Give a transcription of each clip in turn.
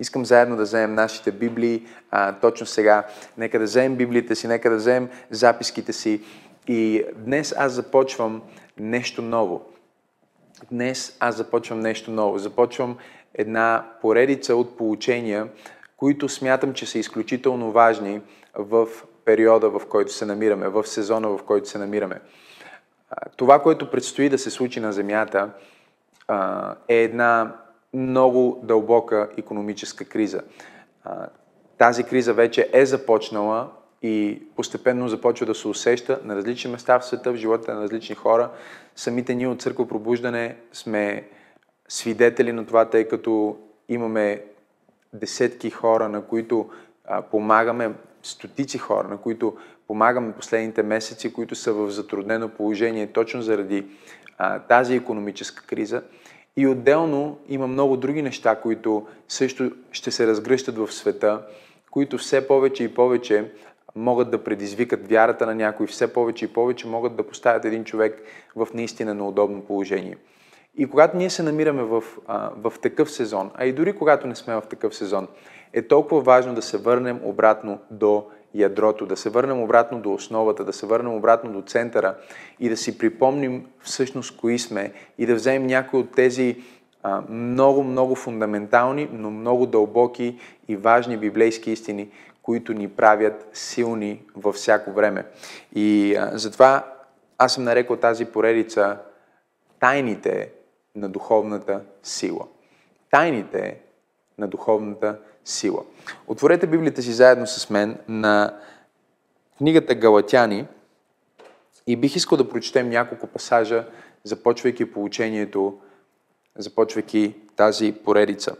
Искам заедно да вземем нашите Библии а, точно сега. Нека да вземем Библията си, нека да вземем записките си. И днес аз започвам нещо ново. Днес аз започвам нещо ново. Започвам една поредица от получения, които смятам, че са изключително важни в периода, в който се намираме, в сезона, в който се намираме. Това, което предстои да се случи на Земята, е една много дълбока економическа криза. Тази криза вече е започнала и постепенно започва да се усеща на различни места в света, в живота на различни хора. Самите ние от Църква Пробуждане сме свидетели на това, тъй като имаме десетки хора, на които помагаме, стотици хора, на които помагаме последните месеци, които са в затруднено положение точно заради тази економическа криза. И отделно има много други неща, които също ще се разгръщат в света, които все повече и повече могат да предизвикат вярата на някой, все повече и повече могат да поставят един човек в наистина неудобно положение. И когато ние се намираме в, а, в такъв сезон, а и дори когато не сме в такъв сезон, е толкова важно да се върнем обратно до ядрото, да се върнем обратно до основата, да се върнем обратно до центъра и да си припомним всъщност кои сме и да вземем някои от тези а, много, много фундаментални, но много дълбоки и важни библейски истини, които ни правят силни във всяко време. И а, затова аз съм нарекал тази поредица Тайните на духовната сила. Тайните на духовната сила. Отворете Библията си заедно с мен на книгата Галатяни и бих искал да прочетем няколко пасажа, започвайки получението, започвайки тази поредица.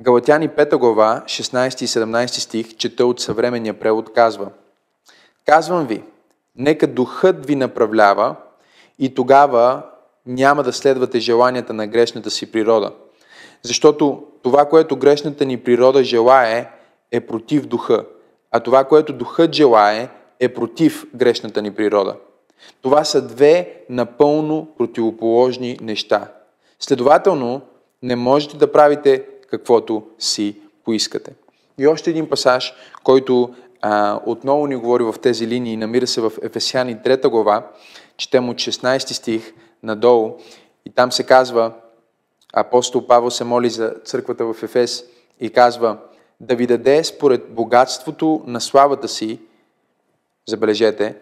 Галатяни 5 глава, 16 и 17 стих, чета от съвременния превод, казва Казвам ви, нека духът ви направлява и тогава няма да следвате желанията на грешната си природа. Защото това, което грешната ни природа желае, е против духа, а това, което духът желае, е против грешната ни природа. Това са две напълно противоположни неща. Следователно, не можете да правите каквото си поискате. И още един пасаж, който а, отново ни говори в тези линии, намира се в Ефесяни 3 глава, четем от 16 стих надолу и там се казва, апостол Павел се моли за църквата в Ефес и казва, да ви даде според богатството на славата си, забележете,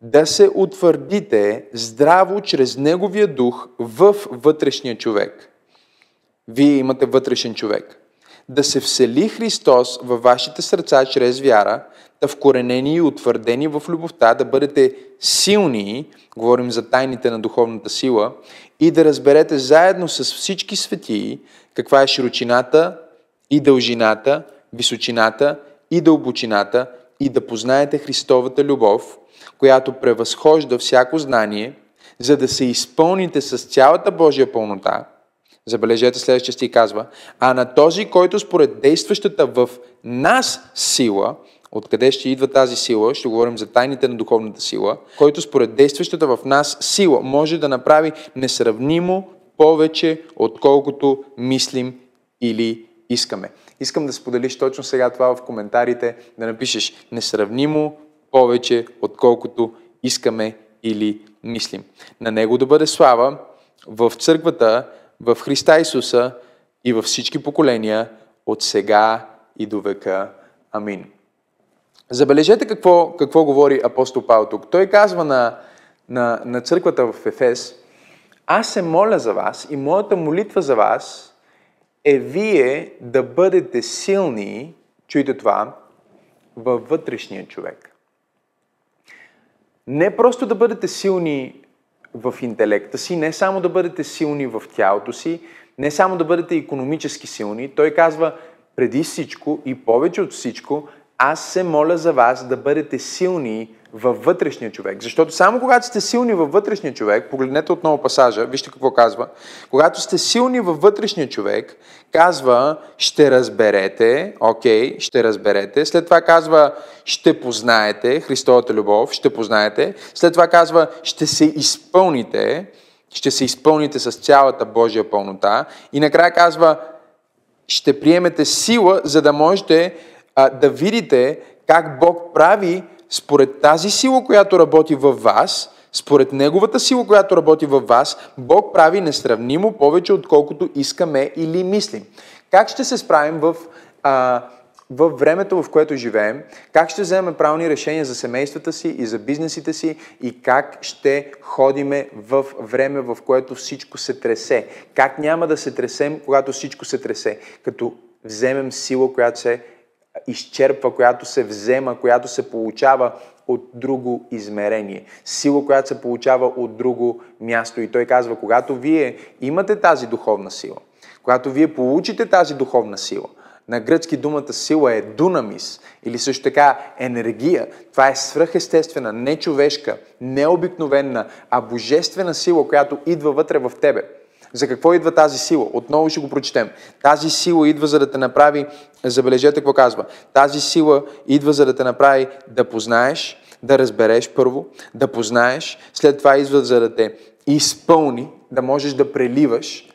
да се утвърдите здраво чрез Неговия дух в вътрешния човек. Вие имате вътрешен човек. Да се всели Христос във вашите сърца чрез вяра, да вкоренени и утвърдени в любовта, да бъдете силни, говорим за тайните на духовната сила, и да разберете заедно с всички светии каква е широчината и дължината, височината и дълбочината и да познаете Христовата любов, която превъзхожда всяко знание, за да се изпълните с цялата Божия пълнота. Забележете следващия стих казва, а на този, който според действащата в нас сила, Откъде ще идва тази сила? Ще говорим за тайните на духовната сила, който според действащата в нас сила може да направи несравнимо повече, отколкото мислим или искаме. Искам да споделиш точно сега това в коментарите, да напишеш несравнимо повече, отколкото искаме или мислим. На Него да бъде слава в църквата, в Христа Исуса и във всички поколения, от сега и до века. Амин. Забележете какво, какво говори апостол Павел тук. Той казва на, на, на църквата в Ефес, аз се моля за вас и моята молитва за вас е вие да бъдете силни, чуйте това, във вътрешния човек. Не просто да бъдете силни в интелекта си, не само да бъдете силни в тялото си, не само да бъдете економически силни. Той казва преди всичко и повече от всичко аз се моля за вас да бъдете силни във вътрешния човек. Защото само когато сте силни във вътрешния човек, погледнете отново пасажа, вижте какво казва. Когато сте силни във вътрешния човек, казва, ще разберете, окей, okay, ще разберете. След това казва, ще познаете Христовата любов, ще познаете. След това казва, ще се изпълните, ще се изпълните с цялата Божия пълнота. И накрая казва, ще приемете сила, за да можете а, да видите как Бог прави според тази сила, която работи във вас, според Неговата сила, която работи във вас, Бог прави несравнимо повече, отколкото искаме или мислим. Как ще се справим в, а, в времето, в което живеем? Как ще вземем правилни решения за семействата си и за бизнесите си? И как ще ходиме в време, в което всичко се тресе? Как няма да се тресем, когато всичко се тресе? Като вземем сила, която се изчерпва, която се взема, която се получава от друго измерение. Сила, която се получава от друго място. И той казва, когато вие имате тази духовна сила, когато вие получите тази духовна сила, на гръцки думата сила е дунамис или също така енергия. Това е свръхестествена, нечовешка, необикновена, а божествена сила, която идва вътре в тебе. За какво идва тази сила? Отново ще го прочетем. Тази сила идва за да те направи, забележете какво казва, тази сила идва за да те направи да познаеш, да разбереш първо, да познаеш, след това идва за да те изпълни, да можеш да преливаш,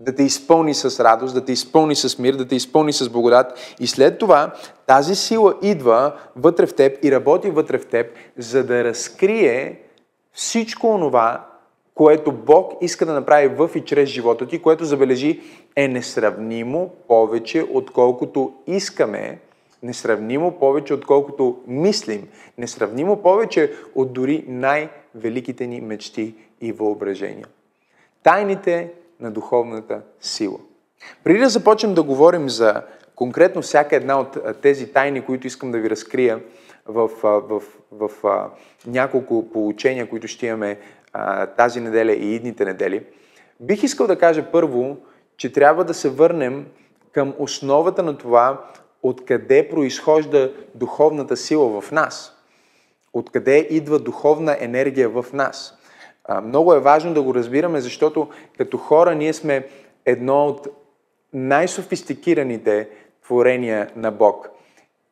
да те изпълни с радост, да те изпълни с мир, да те изпълни с благодат. И след това тази сила идва вътре в теб и работи вътре в теб, за да разкрие всичко онова, което Бог иска да направи в и чрез живота ти, което забележи е несравнимо повече, отколкото искаме, несравнимо повече, отколкото мислим, несравнимо повече от дори най-великите ни мечти и въображения. Тайните на духовната сила. Преди да започнем да говорим за конкретно всяка една от тези тайни, които искам да ви разкрия в, в, в, в, няколко получения, които ще имаме тази неделя и идните недели, бих искал да кажа първо, че трябва да се върнем към основата на това, откъде произхожда духовната сила в нас. Откъде идва духовна енергия в нас. Много е важно да го разбираме, защото като хора ние сме едно от най-софистикираните творения на Бог.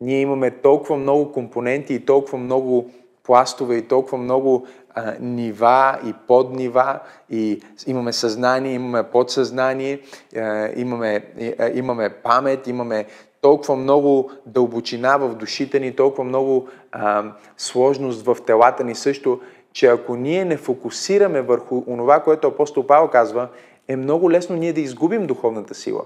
Ние имаме толкова много компоненти и толкова много пластове и толкова много а, нива и поднива и имаме съзнание, имаме подсъзнание, а, имаме, а, имаме памет, имаме толкова много дълбочина в душите ни, толкова много а, сложност в телата ни също, че ако ние не фокусираме върху онова, което апостол Павел казва, е много лесно ние да изгубим духовната сила.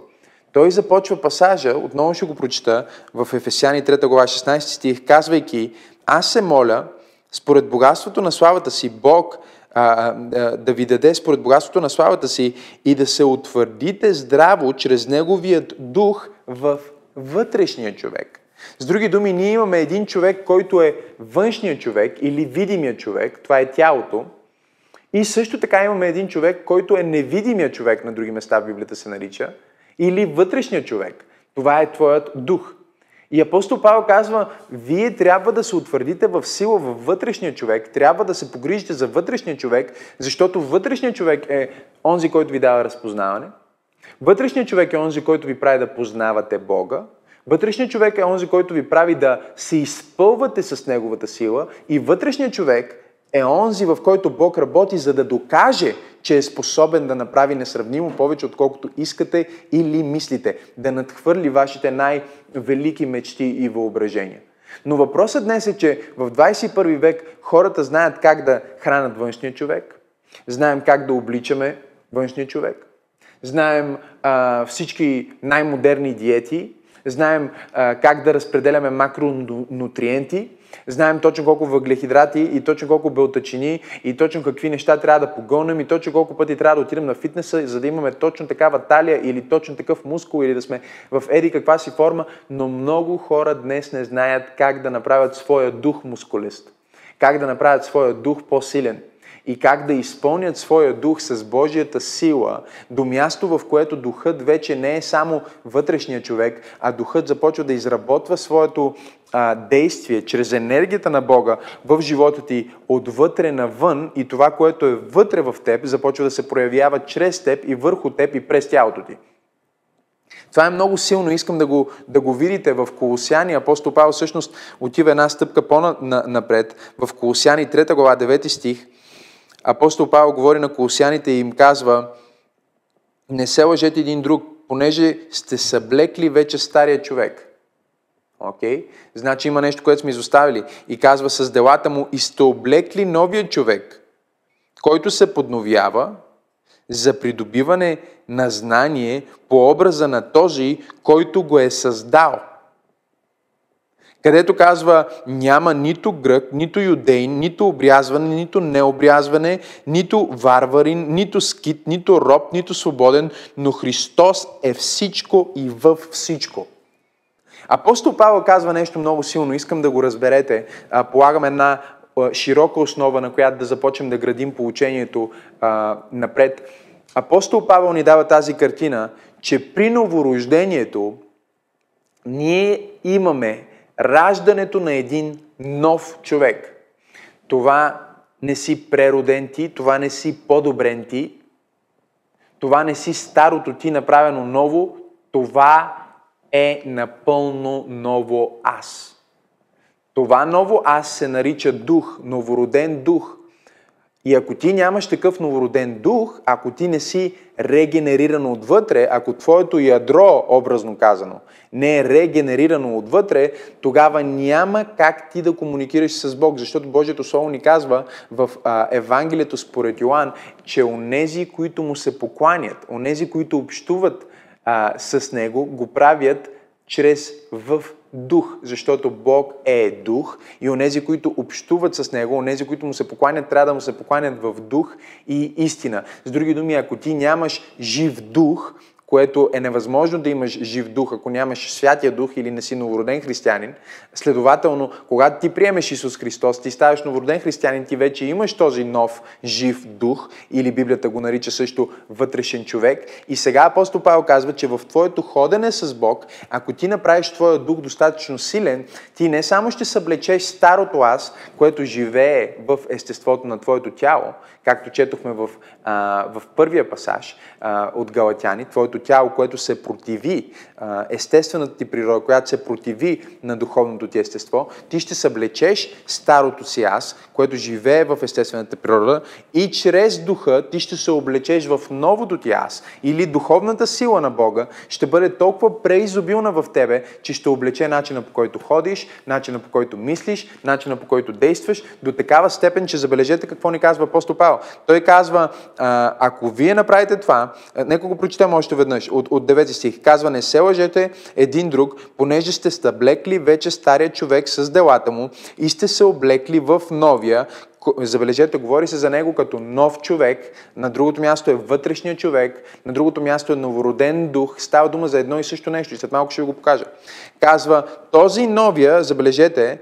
Той започва пасажа, отново ще го прочита, в Ефесяни 3 глава 16 стих, казвайки, аз се моля, според богатството на славата си, Бог а, а, да ви даде според богатството на славата си и да се утвърдите здраво чрез Неговият дух в вътрешния човек. С други думи, ние имаме един човек, който е външният човек или видимия човек, това е тялото, и също така имаме един човек, който е невидимия човек, на други места в Библията се нарича, или вътрешният човек. Това е твоят дух. И апостол Павел казва, вие трябва да се утвърдите в сила във вътрешния човек, трябва да се погрижите за вътрешния човек, защото вътрешният човек е онзи, който ви дава разпознаване. Вътрешният човек е онзи, който ви прави да познавате Бога. Вътрешният човек е онзи, който ви прави да се изпълвате с Неговата сила. И вътрешният човек е онзи, в който Бог работи, за да докаже, че е способен да направи несравнимо повече, отколкото искате или мислите, да надхвърли вашите най-велики мечти и въображения. Но въпросът днес е, че в 21 век хората знаят как да хранят външния човек, знаем как да обличаме външния човек, знаем а, всички най-модерни диети, знаем а, как да разпределяме макронутриенти, Знаем точно колко въглехидрати и точно колко белтачини и точно какви неща трябва да погълнем и точно колко пъти трябва да отидем на фитнеса, за да имаме точно такава талия или точно такъв мускул или да сме в еди каква си форма, но много хора днес не знаят как да направят своя дух мускулист, как да направят своя дух по-силен и как да изпълнят своя дух с Божията сила до място, в което духът вече не е само вътрешния човек, а духът започва да изработва своето а, действие чрез енергията на Бога в живота ти отвътре навън и това, което е вътре в теб, започва да се проявява чрез теб и върху теб и през тялото ти. Това е много силно. Искам да го, да го видите в Колосяни. Апостол Павел всъщност отива една стъпка по-напред. В Колосяни 3 глава 9 стих апостол Павел говори на колосяните и им казва не се лъжете един друг, понеже сте съблекли вече стария човек. Окей? Okay? Значи има нещо, което сме изоставили. И казва с делата му и сте облекли новия човек, който се подновява за придобиване на знание по образа на този, който го е създал където казва няма нито грък, нито юдейн, нито обрязване, нито необрязване, нито варварин, нито скит, нито роб, нито свободен, но Христос е всичко и във всичко. Апостол Павел казва нещо много силно, искам да го разберете. Полагам една широка основа, на която да започнем да градим получението напред. Апостол Павел ни дава тази картина, че при новорождението ние имаме раждането на един нов човек. Това не си прероден ти, това не си по-добрен ти, това не си старото ти направено ново, това е напълно ново аз. Това ново аз се нарича дух, новороден дух. И ако ти нямаш такъв новороден дух, ако ти не си регенериран отвътре, ако твоето ядро, образно казано, не е регенерирано отвътре, тогава няма как ти да комуникираш с Бог, защото Божието Слово ни казва в а, Евангелието според Йоанн, че онези, които му се покланят, онези, които общуват а, с Него, го правят чрез в дух, защото Бог е дух и онези, които общуват с Него, онези, които му се покланят, трябва да му се покланят в дух и истина. С други думи, ако ти нямаш жив дух, което е невъзможно да имаш жив дух, ако нямаш святия дух или не си новороден християнин. Следователно, когато ти приемеш Исус Христос, ти ставаш новороден християнин, ти вече имаш този нов жив дух, или Библията го нарича също вътрешен човек. И сега апостол Павел казва, че в твоето ходене с Бог, ако ти направиш твоя дух достатъчно силен, ти не само ще съблечеш старото аз, което живее в естеството на твоето тяло, както четохме в, а, в първия пасаж а, от Галатяни, твоето тяло, което се противи, естествената ти природа, която се противи на духовното ти естество, ти ще съблечеш старото си аз, което живее в естествената природа и чрез духа ти ще се облечеш в новото ти аз или духовната сила на Бога ще бъде толкова преизобилна в тебе, че ще облече начина по който ходиш, начина по който мислиш, начина по който действаш, до такава степен, че забележете какво ни казва апостол Павел. Той казва, ако вие направите това, нека го прочетем още веднъж, от, от 9 стих, казва, не се лъжете един друг, понеже сте стъблекли вече стария човек с делата му и сте се облекли в новия, забележете, говори се за него като нов човек, на другото място е вътрешния човек, на другото място е новороден дух, става дума за едно и също нещо и след малко ще ви го покажа. Казва, този новия, забележете,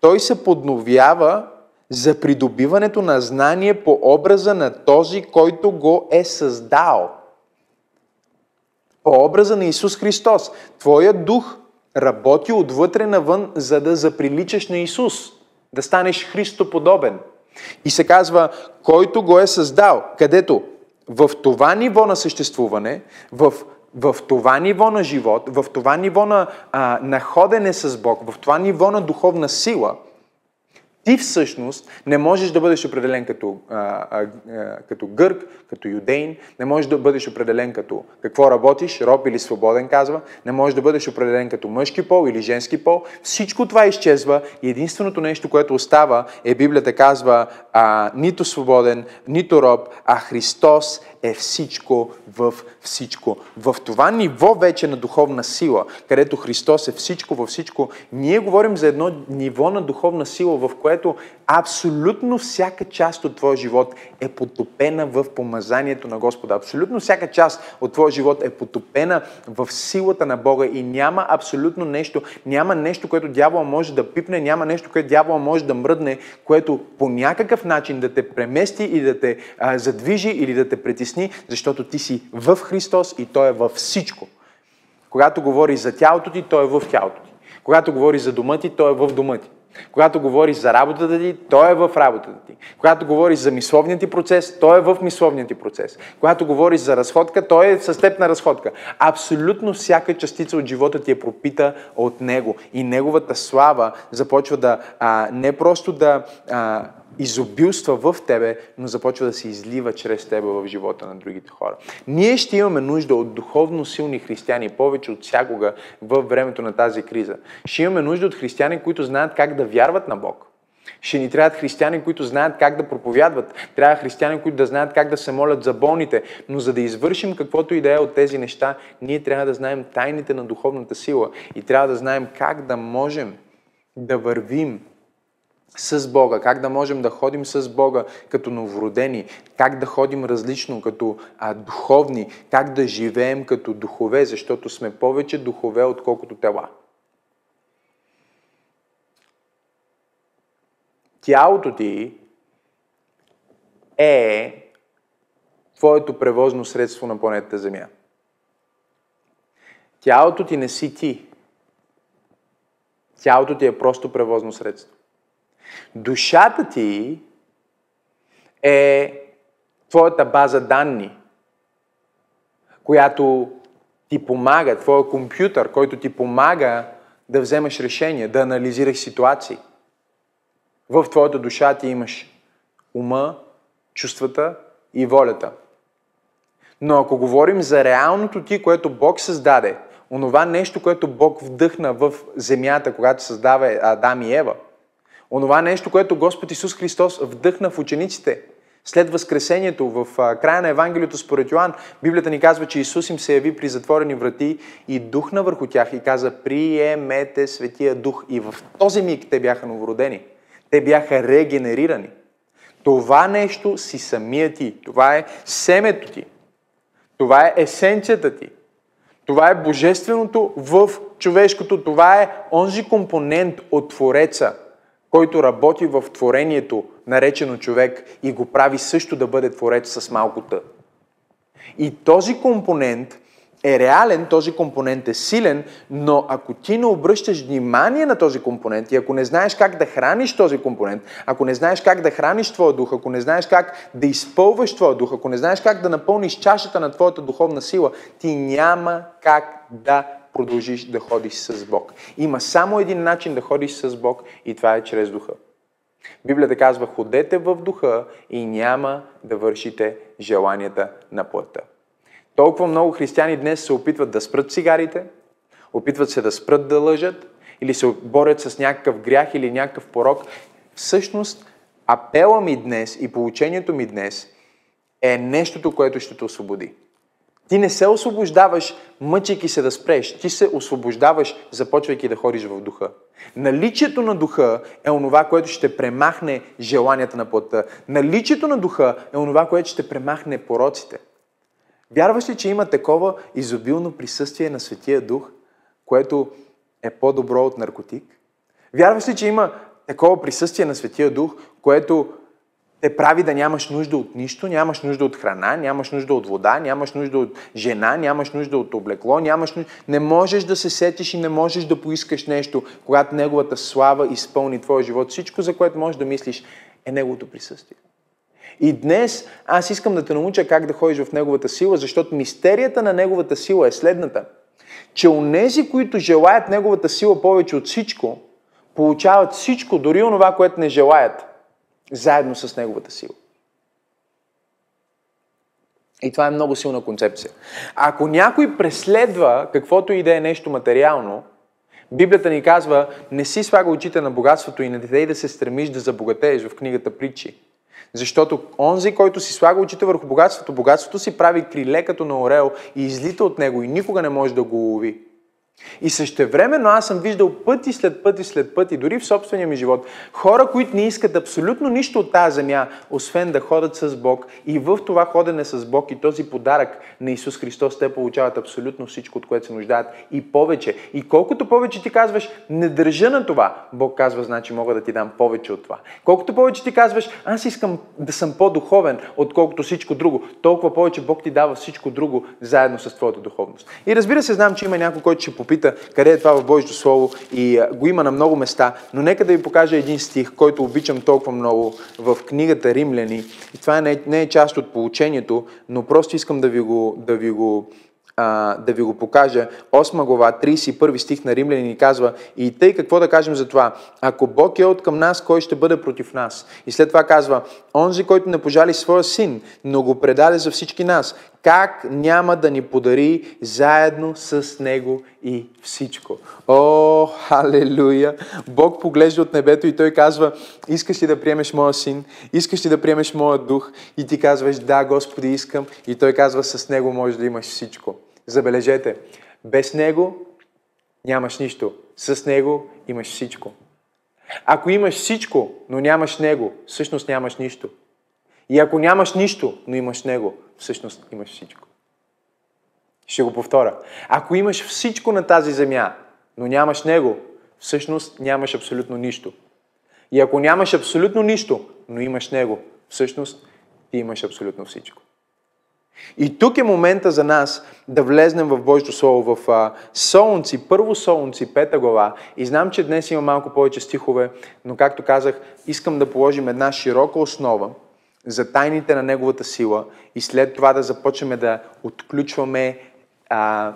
той се подновява за придобиването на знание по образа на този, който го е създал. По образа на Исус Христос. Твоя дух работи отвътре навън, за да заприличаш на Исус. Да станеш Христоподобен. И се казва, който го е създал. Където? В това ниво на съществуване, в в това ниво на живот, в това ниво на, а, на ходене с Бог, в това ниво на духовна сила – ти всъщност не можеш да бъдеш определен като, а, а, като гърк, като юдейн, не можеш да бъдеш определен като какво работиш, роб или свободен казва, не можеш да бъдеш определен като мъжки пол или женски пол. Всичко това изчезва и единственото нещо, което остава е Библията казва а, нито свободен, нито роб, а Христос е всичко в всичко. В това ниво вече на духовна сила, където Христос е всичко във всичко, ние говорим за едно ниво на духовна сила, в което абсолютно всяка част от твоя живот е потопена в помазанието на Господа. Абсолютно всяка част от твоя живот е потопена в силата на Бога и няма абсолютно нещо, няма нещо, което дявола може да пипне, няма нещо, което дявола може да мръдне, което по някакъв начин да те премести и да те а, задвижи или да те притесни, защото ти си в Христос и Той е във всичко. Когато говори за тялото ти, Той е в тялото ти. Когато говори за дома ти, Той е в дома ти. Когато говориш за работата ти, той е в работата ти. Когато говориш за мисловния ти процес, той е в мисловния ти процес. Когато говориш за разходка, той е с теб на разходка. Абсолютно всяка частица от живота ти е пропита от него. И неговата слава започва да а, не просто да а, изобилства в тебе, но започва да се излива чрез тебе в живота на другите хора. Ние ще имаме нужда от духовно силни християни, повече от всякога във времето на тази криза. Ще имаме нужда от християни, които знаят как да вярват на Бог. Ще ни трябват християни, които знаят как да проповядват. Трябва християни, които да знаят как да се молят за болните. Но за да извършим каквото и да е от тези неща, ние трябва да знаем тайните на духовната сила и трябва да знаем как да можем да вървим с Бога, как да можем да ходим с Бога като новородени, как да ходим различно като а, духовни, как да живеем като духове, защото сме повече духове, отколкото тела. Тялото ти е твоето превозно средство на планетата Земя. Тялото ти не си ти. Тялото ти е просто превозно средство. Душата ти е твоята база данни, която ти помага, твоя компютър, който ти помага да вземеш решения, да анализираш ситуации. В твоята душа ти имаш ума, чувствата и волята. Но ако говорим за реалното ти, което Бог създаде, онова нещо, което Бог вдъхна в земята, когато създава Адам и Ева – онова нещо, което Господ Исус Христос вдъхна в учениците след Възкресението в края на Евангелието според Йоанн, Библията ни казва, че Исус им се яви при затворени врати и духна върху тях и каза, приемете Светия Дух. И в този миг те бяха новородени. Те бяха регенерирани. Това нещо си самия ти. Това е семето ти. Това е есенцията ти. Това е божественото в човешкото. Това е онзи компонент от Твореца – който работи в творението, наречено човек, и го прави също да бъде творец с малкота. И този компонент е реален, този компонент е силен, но ако ти не обръщаш внимание на този компонент и ако не знаеш как да храниш този компонент, ако не знаеш как да храниш твоя дух, ако не знаеш как да изпълваш твоя дух, ако не знаеш как да напълниш чашата на твоята духовна сила, ти няма как да продължиш да ходиш с Бог. Има само един начин да ходиш с Бог и това е чрез духа. Библията казва, ходете в духа и няма да вършите желанията на плътта. Толкова много християни днес се опитват да спрат цигарите, опитват се да спрат да лъжат или се борят с някакъв грях или някакъв порок. Всъщност, апела ми днес и получението ми днес е нещото, което ще те освободи. Ти не се освобождаваш, мъчейки се да спреш. Ти се освобождаваш, започвайки да ходиш в духа. Наличието на духа е онова, което ще премахне желанията на плътта. Наличието на духа е онова, което ще премахне пороците. Вярваш ли, че има такова изобилно присъствие на Светия Дух, което е по-добро от наркотик? Вярваш ли, че има такова присъствие на Светия Дух, което те прави да нямаш нужда от нищо, нямаш нужда от храна, нямаш нужда от вода, нямаш нужда от жена, нямаш нужда от облекло, нямаш нужда... Не можеш да се сетиш и не можеш да поискаш нещо, когато Неговата слава изпълни твоя живот. Всичко, за което можеш да мислиш, е Неговото присъствие. И днес аз искам да те науча как да ходиш в Неговата сила, защото мистерията на Неговата сила е следната. Че онези, които желаят Неговата сила повече от всичко, получават всичко, дори онова, което не желаят – заедно с Неговата сила. И това е много силна концепция. Ако някой преследва каквото и да е нещо материално, Библията ни казва, не си слага очите на богатството и не дей да се стремиш да забогатееш в книгата Притчи. Защото онзи, който си слага очите върху богатството, богатството си прави криле като на орел и излита от него и никога не може да го лови. И същевременно аз съм виждал пъти след пъти след пъти, дори в собствения ми живот, хора, които не искат абсолютно нищо от тази земя, освен да ходят с Бог. И в това ходене с Бог и този подарък на Исус Христос, те получават абсолютно всичко, от което се нуждаят и повече. И колкото повече ти казваш, не държа на това, Бог казва, значи мога да ти дам повече от това. Колкото повече ти казваш, аз искам да съм по-духовен, отколкото всичко друго, толкова повече Бог ти дава всичко друго заедно с твоята духовност. И разбира се, знам, че има някой, който ще попита къде е това в Божието Слово и го има на много места, но нека да ви покажа един стих, който обичам толкова много в книгата Римляни. И това не е, не е част от получението, но просто искам да ви го, да ви го а, да ви го покажа. 8 глава, 31 стих на Римляни ни казва и тъй какво да кажем за това? Ако Бог е от към нас, кой ще бъде против нас? И след това казва, онзи, който не пожали своя син, но го предаде за всички нас, как няма да ни подари заедно с него и всичко? О, халелуя! Бог поглежда от небето и той казва, искаш ли да приемеш моя син? Искаш ли да приемеш моя дух? И ти казваш, да, Господи, искам. И той казва, с него можеш да имаш всичко. Забележете, без него нямаш нищо. С него имаш всичко. Ако имаш всичко, но нямаш него, всъщност нямаш нищо. И ако нямаш нищо, но имаш него, всъщност имаш всичко. Ще го повторя. Ако имаш всичко на тази земя, но нямаш него, всъщност нямаш абсолютно нищо. И ако нямаш абсолютно нищо, но имаш него, всъщност ти имаш абсолютно всичко. И тук е момента за нас да влезнем в Божието Слово, в а, Солунци, първо Солунци, пета глава. И знам, че днес има малко повече стихове, но както казах, искам да положим една широка основа за тайните на Неговата сила и след това да започнем да отключваме а,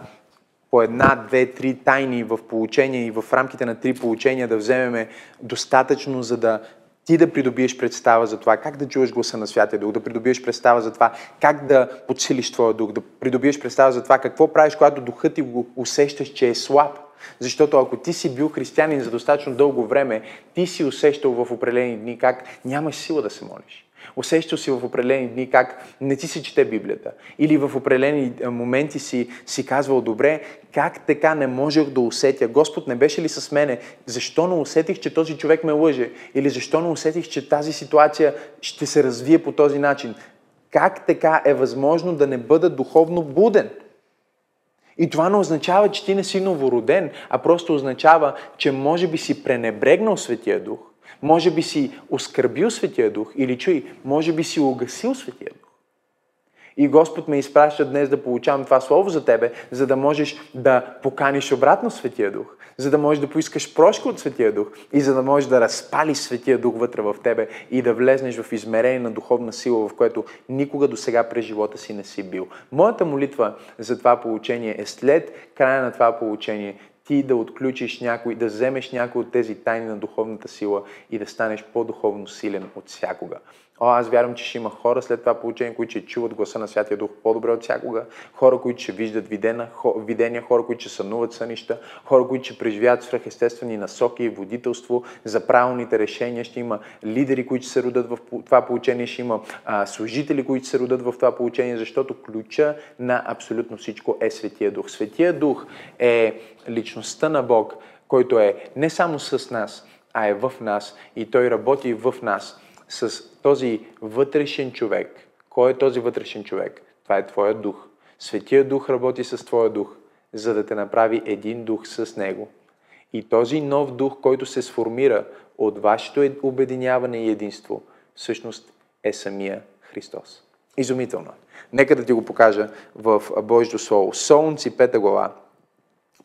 по една, две, три тайни в получение и в рамките на три получения да вземеме достатъчно, за да ти да придобиеш представа за това как да чуваш гласа на Святия Дух, да придобиеш представа за това как да подсилиш твоя дух, да придобиеш представа за това какво правиш, когато духът ти го усещаш, че е слаб. Защото ако ти си бил християнин за достатъчно дълго време, ти си усещал в определени дни как нямаш сила да се молиш. Усещал си в определени дни как не ти се чете Библията. Или в определени моменти си, си казвал, добре, как така не можех да усетя? Господ не беше ли с мене? Защо не усетих, че този човек ме лъже? Или защо не усетих, че тази ситуация ще се развие по този начин? Как така е възможно да не бъда духовно буден? И това не означава, че ти не си новороден, а просто означава, че може би си пренебрегнал Светия Дух може би си оскърбил Светия Дух или чуй, може би си угасил Светия Дух. И Господ ме изпраща днес да получавам това слово за тебе, за да можеш да поканиш обратно Светия Дух, за да можеш да поискаш прошка от Светия Дух и за да можеш да разпалиш Светия Дух вътре в тебе и да влезнеш в измерение на духовна сила, в което никога до сега през живота си не си бил. Моята молитва за това получение е след края на това получение ти да отключиш някой, да вземеш някой от тези тайни на духовната сила и да станеш по-духовно силен от всякога. О, аз вярвам, че ще има хора след това получение, които ще чуват гласа на Святия Дух по-добре от всякога, хора, които ще виждат видена, видения, хора, които ще сънуват сънища, хора, които ще преживяват свръхестествени насоки водителство за правилните решения, ще има лидери, които се родят в това получение, ще има а, служители, които се родят в това получение, защото ключа на абсолютно всичко е Светия Дух. Светия Дух е личността на Бог, който е не само с нас, а е в нас и Той работи в нас с този вътрешен човек. Кой е този вътрешен човек? Това е Твоя дух. Светия дух работи с Твоя дух, за да те направи един дух с Него. И този нов дух, който се сформира от вашето обединяване и единство, всъщност е самия Христос. Изумително. Нека да ти го покажа в Божието Слово. Солнци, 5 глава.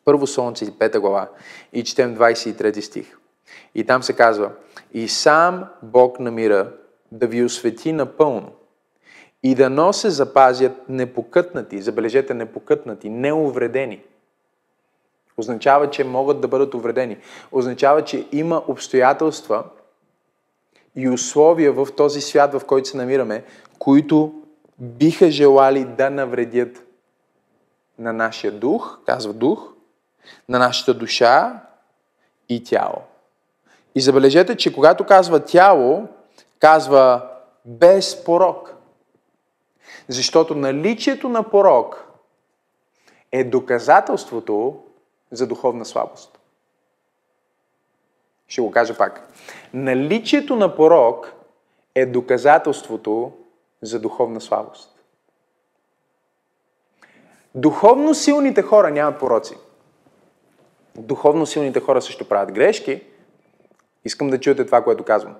Първо Солнци, 5 глава. И четем 23 стих. И там се казва, и сам Бог намира да ви освети напълно и да но се запазят непокътнати, забележете непокътнати, неувредени. Означава, че могат да бъдат увредени. Означава, че има обстоятелства и условия в този свят, в който се намираме, които биха желали да навредят на нашия дух, казва дух, на нашата душа и тяло. И забележете, че когато казва тяло, казва без порок. Защото наличието на порок е доказателството за духовна слабост. Ще го кажа пак. Наличието на порок е доказателството за духовна слабост. Духовно силните хора нямат пороци. Духовно силните хора също правят грешки. Искам да чуете това, което казвам.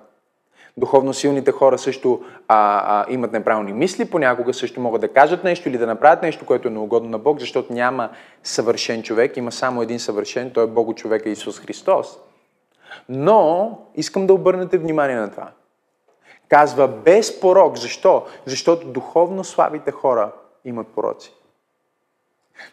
Духовно силните хора също а, а, имат неправилни мисли, понякога също могат да кажат нещо или да направят нещо, което е неугодно на Бог, защото няма съвършен човек, има само един съвършен, той е Бого човека Исус Христос. Но искам да обърнете внимание на това. Казва без порок. Защо? Защото духовно слабите хора имат пороци.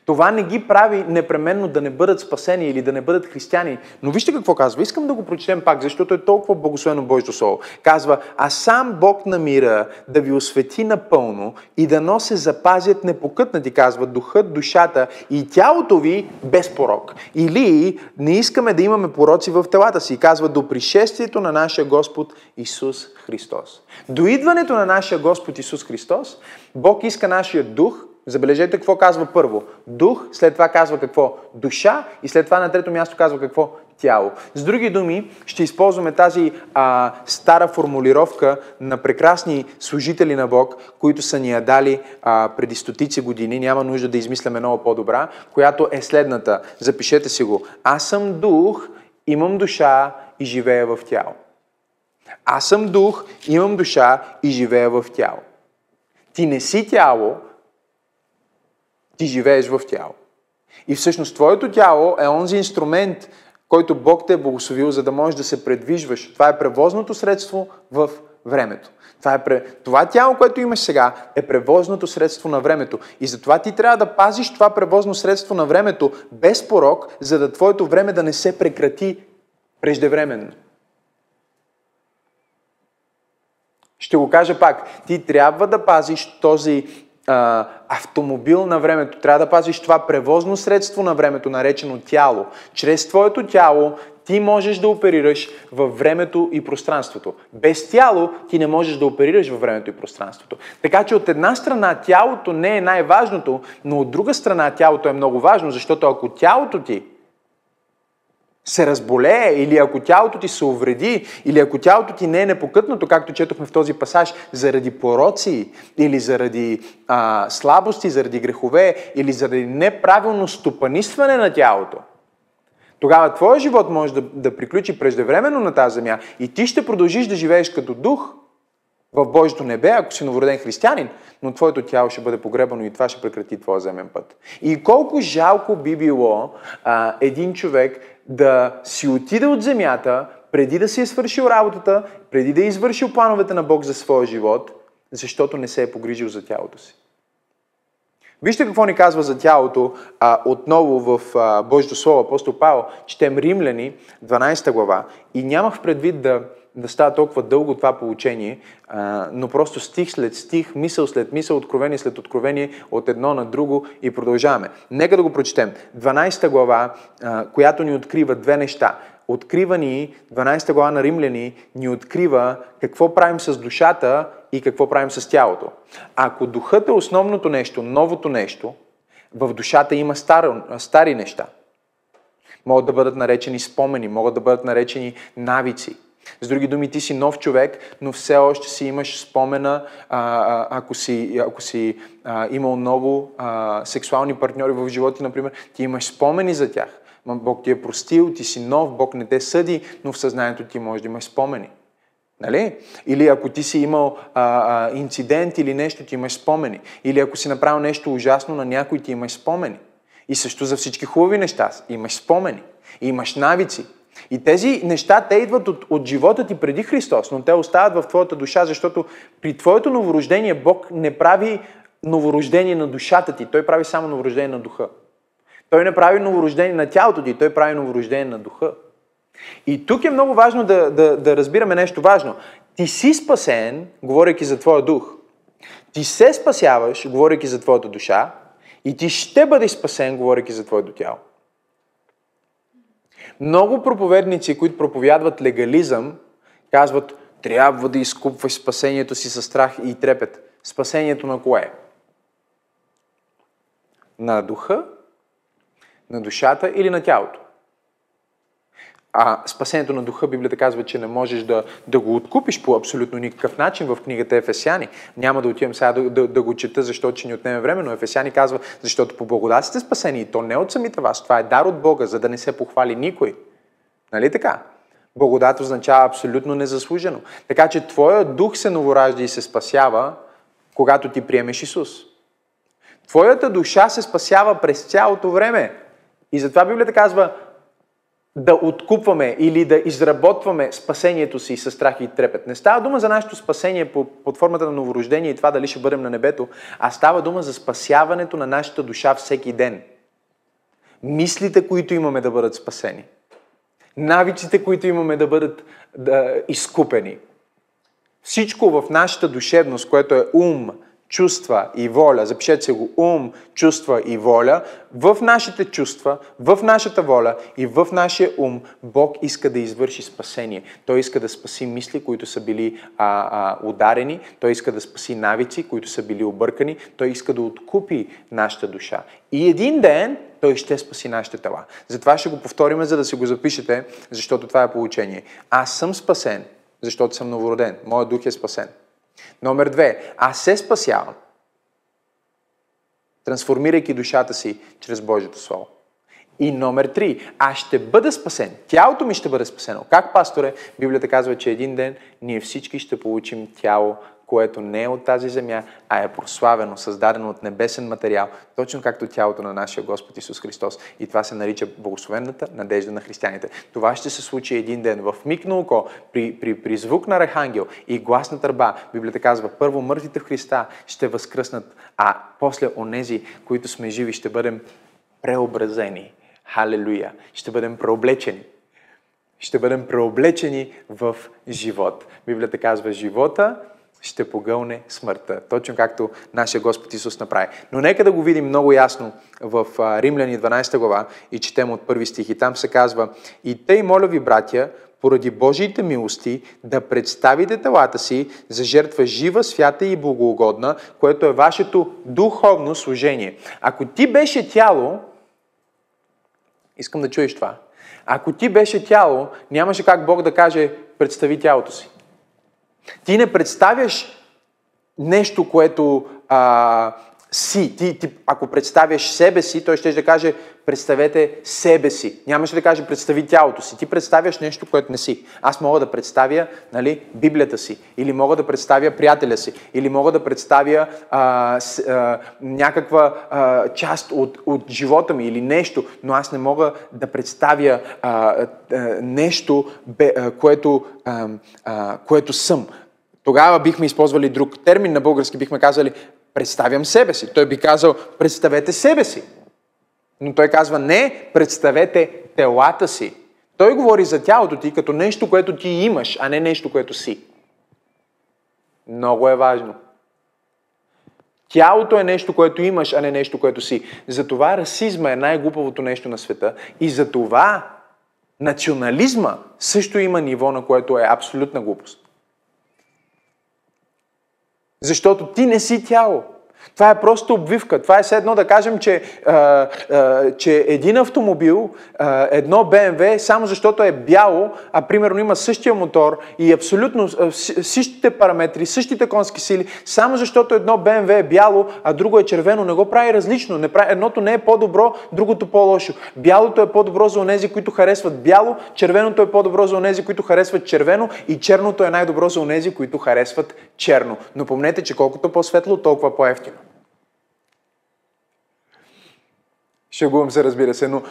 Това не ги прави непременно да не бъдат спасени или да не бъдат християни. Но вижте какво казва. Искам да го прочетем пак, защото е толкова благословено Божието Слово. Казва, а сам Бог на мира да ви освети напълно и да но се запазят непокътнати, казва, духът, душата и тялото ви без порок. Или не искаме да имаме пороци в телата си. Казва, до пришествието на нашия Господ Исус Христос. До идването на нашия Господ Исус Христос, Бог иска нашия дух Забележете какво казва първо. Дух, след това казва какво? Душа и след това на трето място казва какво? Тяло. С други думи, ще използваме тази а, стара формулировка на прекрасни служители на Бог, които са ни я дали а, преди стотици години. Няма нужда да измисляме много по-добра, която е следната. Запишете си го. Аз съм дух, имам душа и живея в тяло. Аз съм дух, имам душа и живея в тяло. Ти не си тяло, ти живееш в тяло. И всъщност твоето тяло е онзи инструмент, който Бог те е благословил, за да можеш да се предвижваш. Това е превозното средство в времето. Това, е, това тяло, което имаш сега, е превозното средство на времето. И затова ти трябва да пазиш това превозно средство на времето без порок, за да твоето време да не се прекрати преждевременно. Ще го кажа пак. Ти трябва да пазиш този а, автомобил на времето. Трябва да пазиш това превозно средство на времето, наречено тяло. Чрез твоето тяло ти можеш да оперираш във времето и пространството. Без тяло ти не можеш да оперираш във времето и пространството. Така че от една страна тялото не е най-важното, но от друга страна тялото е много важно, защото ако тялото ти се разболее, или ако тялото ти се увреди, или ако тялото ти не е непокътнато, както четохме в този пасаж, заради пороци, или заради а, слабости, заради грехове, или заради неправилно стопанистване на тялото, тогава твоя живот може да, да приключи преждевременно на тази земя и ти ще продължиш да живееш като дух в Божието небе, ако си новороден християнин, но твоето тяло ще бъде погребано и това ще прекрати твоя земен път. И колко жалко би било а, един човек да си отиде от земята, преди да си е свършил работата, преди да е извършил плановете на Бог за своя живот, защото не се е погрижил за тялото си. Вижте какво ни казва за тялото а, отново в Божието Слово. Апостол Павел, четем Римляни, 12 глава. И нямах предвид да, да става толкова дълго това получение, а, но просто стих след стих, мисъл след мисъл, откровение след откровение, от едно на друго и продължаваме. Нека да го прочетем. 12 глава, а, която ни открива две неща. Открива ни, 12 глава на Римляни, ни открива какво правим с душата и какво правим с тялото. Ако духът е основното нещо, новото нещо, в душата има стари, стари неща. Могат да бъдат наречени спомени, могат да бъдат наречени навици – с други думи, ти си нов човек, но все още си имаш спомена, ако си, ако си а, имал много а, сексуални партньори в живота например, ти имаш спомени за тях. Бог ти е простил, ти си нов, Бог не те съди, но в съзнанието ти може да имаш спомени. Нали? Или ако ти си имал а, а, инцидент или нещо, ти имаш спомени. Или ако си направил нещо ужасно на някой, ти имаш спомени. И също за всички хубави неща имаш спомени. И имаш навици. И тези неща, те идват от, от живота ти преди Христос, но те остават в твоята душа, защото при твоето новорождение Бог не прави новорождение на душата ти, Той прави само новорождение на духа. Той не прави новорождение на тялото ти, Той прави новорождение на духа. И тук е много важно да, да, да разбираме нещо важно. Ти си спасен, говоряки за твоя дух. Ти се спасяваш, говоряки за твоята душа. И ти ще бъдеш спасен, говоряки за твоето тяло. Много проповедници, които проповядват легализъм, казват, трябва да изкупваш спасението си със страх и трепет. Спасението на кое? На духа, на душата или на тялото? А спасението на духа, Библията казва, че не можеш да, да го откупиш по абсолютно никакъв начин в книгата Ефесяни. Няма да отивам сега да, да, да го чета, защото че ни отнеме време, но Ефесяни казва, защото по благодат сте спасени и то не от самите вас. Това е дар от Бога, за да не се похвали никой. Нали така? Благодат означава абсолютно незаслужено. Така че твоя дух се новоражда и се спасява, когато ти приемеш Исус. Твоята душа се спасява през цялото време. И затова Библията казва, да откупваме или да изработваме спасението си с страх и трепет. Не става дума за нашето спасение под формата на новорождение и това дали ще бъдем на небето, а става дума за спасяването на нашата душа всеки ден. Мислите, които имаме да бъдат спасени. Навиците, които имаме да бъдат да, изкупени. Всичко в нашата душевност, което е ум, чувства и воля, запишете се го, ум, чувства и воля, в нашите чувства, в нашата воля и в нашия ум Бог иска да извърши спасение. Той иска да спаси мисли, които са били а, а, ударени, Той иска да спаси навици, които са били объркани, Той иска да откупи нашата душа. И един ден той ще спаси нашите тела. Затова ще го повторим, за да си го запишете, защото това е получение. Аз съм спасен, защото съм новороден. Моят дух е спасен. Номер две. Аз се спасявам, трансформирайки душата си чрез Божието Слово. И номер три. Аз ще бъда спасен. Тялото ми ще бъде спасено. Как, пасторе? Библията казва, че един ден ние всички ще получим тяло, което не е от тази земя, а е прославено, създадено от небесен материал, точно както тялото на нашия Господ Исус Христос. И това се нарича благословената надежда на християните. Това ще се случи един ден в миг на око, при, при, при звук на архангел и глас на търба. Библията казва, първо мъртвите в Христа ще възкръснат, а после онези, които сме живи, ще бъдем преобразени. Халелуя! Ще бъдем преоблечени ще бъдем преоблечени в живот. Библията казва, живота ще погълне смъртта. Точно както нашия Господ Исус направи. Но нека да го видим много ясно в Римляни 12 глава и четем от първи стих. И там се казва И тъй, моля ви, братя, поради Божиите милости, да представите телата си за жертва жива, свята и благоугодна, което е вашето духовно служение. Ако ти беше тяло, искам да чуеш това, ако ти беше тяло, нямаше как Бог да каже, представи тялото си. Ти не представяш нещо, което а, си. Ти, ти, ако представяш себе си, той ще да каже представете себе си. Нямаше да каже представи тялото си. Ти представяш нещо, което не си. Аз мога да представя нали, Библията си, или мога да представя приятеля си, или мога да представя а, с, а, някаква а, част от, от живота ми или нещо, но аз не мога да представя а, а, нещо, бе, а, което, а, а, което съм. Тогава бихме използвали друг термин на български, бихме казали представям себе си. Той би казал представете себе си. Но той казва не, представете телата си. Той говори за тялото ти като нещо, което ти имаш, а не нещо, което си. Много е важно. Тялото е нещо, което имаш, а не нещо, което си. Затова расизма е най-глупавото нещо на света. И затова национализма също има ниво, на което е абсолютна глупост. Защото ти не си тяло. Това е просто обвивка. Това е все едно да кажем, че, а, а, че един автомобил, а, едно BMW, само защото е бяло, а примерно има същия мотор и абсолютно същите параметри, същите конски сили, само защото едно BMW е бяло, а друго е червено, не го прави различно. Не прави, едното не е по-добро, другото по-лошо. Бялото е по-добро за онези, които харесват бяло, червеното е по-добро за онези, които харесват червено и черното е най-добро за онези, които харесват черно. Но помнете, че колкото по-светло, толкова по-ефтино. Шегувам се, разбира се, но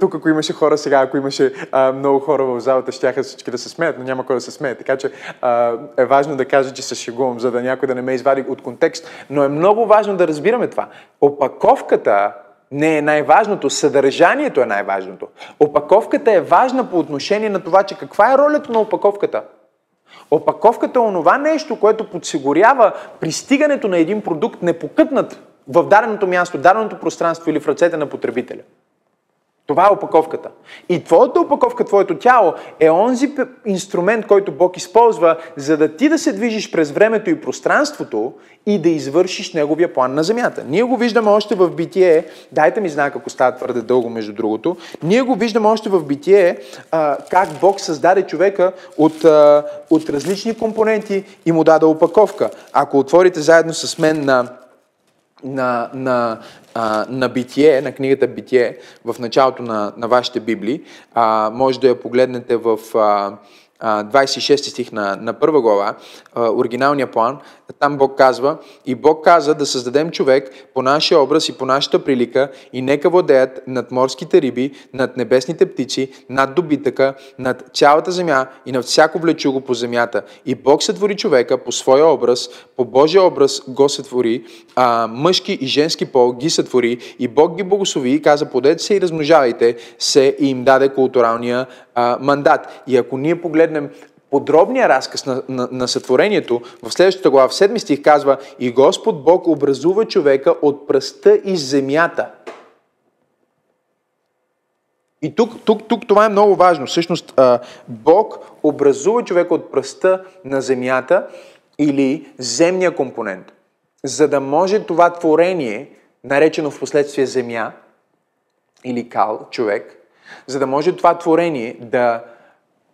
тук ако имаше хора сега, ако имаше а, много хора в залата, ще всички да се смеят, но няма кой да се смее. Така че а, е важно да кажа, че се шегувам, за да някой да не ме извади от контекст. Но е много важно да разбираме това. Опаковката не е най-важното, съдържанието е най-важното. Опаковката е важна по отношение на това, че каква е ролята на опаковката. Опаковката е онова нещо, което подсигурява пристигането на един продукт непокътнат в даденото място, даденото пространство или в ръцете на потребителя. Това е опаковката. И твоята опаковка, твоето тяло е онзи инструмент, който Бог използва, за да ти да се движиш през времето и пространството и да извършиш неговия план на земята. Ние го виждаме още в битие, дайте ми знак, ако става твърде дълго между другото, ние го виждаме още в битие, а, как Бог създаде човека от, а, от различни компоненти и му даде опаковка. Ако отворите заедно с мен на на, на, а, на Битие, на книгата Битие, в началото на, на вашите Библии. А, може да я погледнете в, а, 26 стих на, на първа глава, оригиналния план, там Бог казва, и Бог каза да създадем човек по нашия образ и по нашата прилика и нека владеят над морските риби, над небесните птици, над добитъка, над цялата земя и над всяко влечуго по земята. И Бог сътвори човека по своя образ, по Божия образ го сътвори, а, мъжки и женски пол ги сътвори и Бог ги благослови и каза, подете се и размножавайте се и им даде културалния а, мандат. И ако ние погледнем подробния разказ на, на, на сътворението, в следващата глава, в 7 стих казва И Господ Бог образува човека от пръста и земята. И тук, тук, тук това е много важно. Всъщност, Бог образува човека от пръста на земята или земния компонент, за да може това творение, наречено в последствие земя или кал, човек, за да може това творение да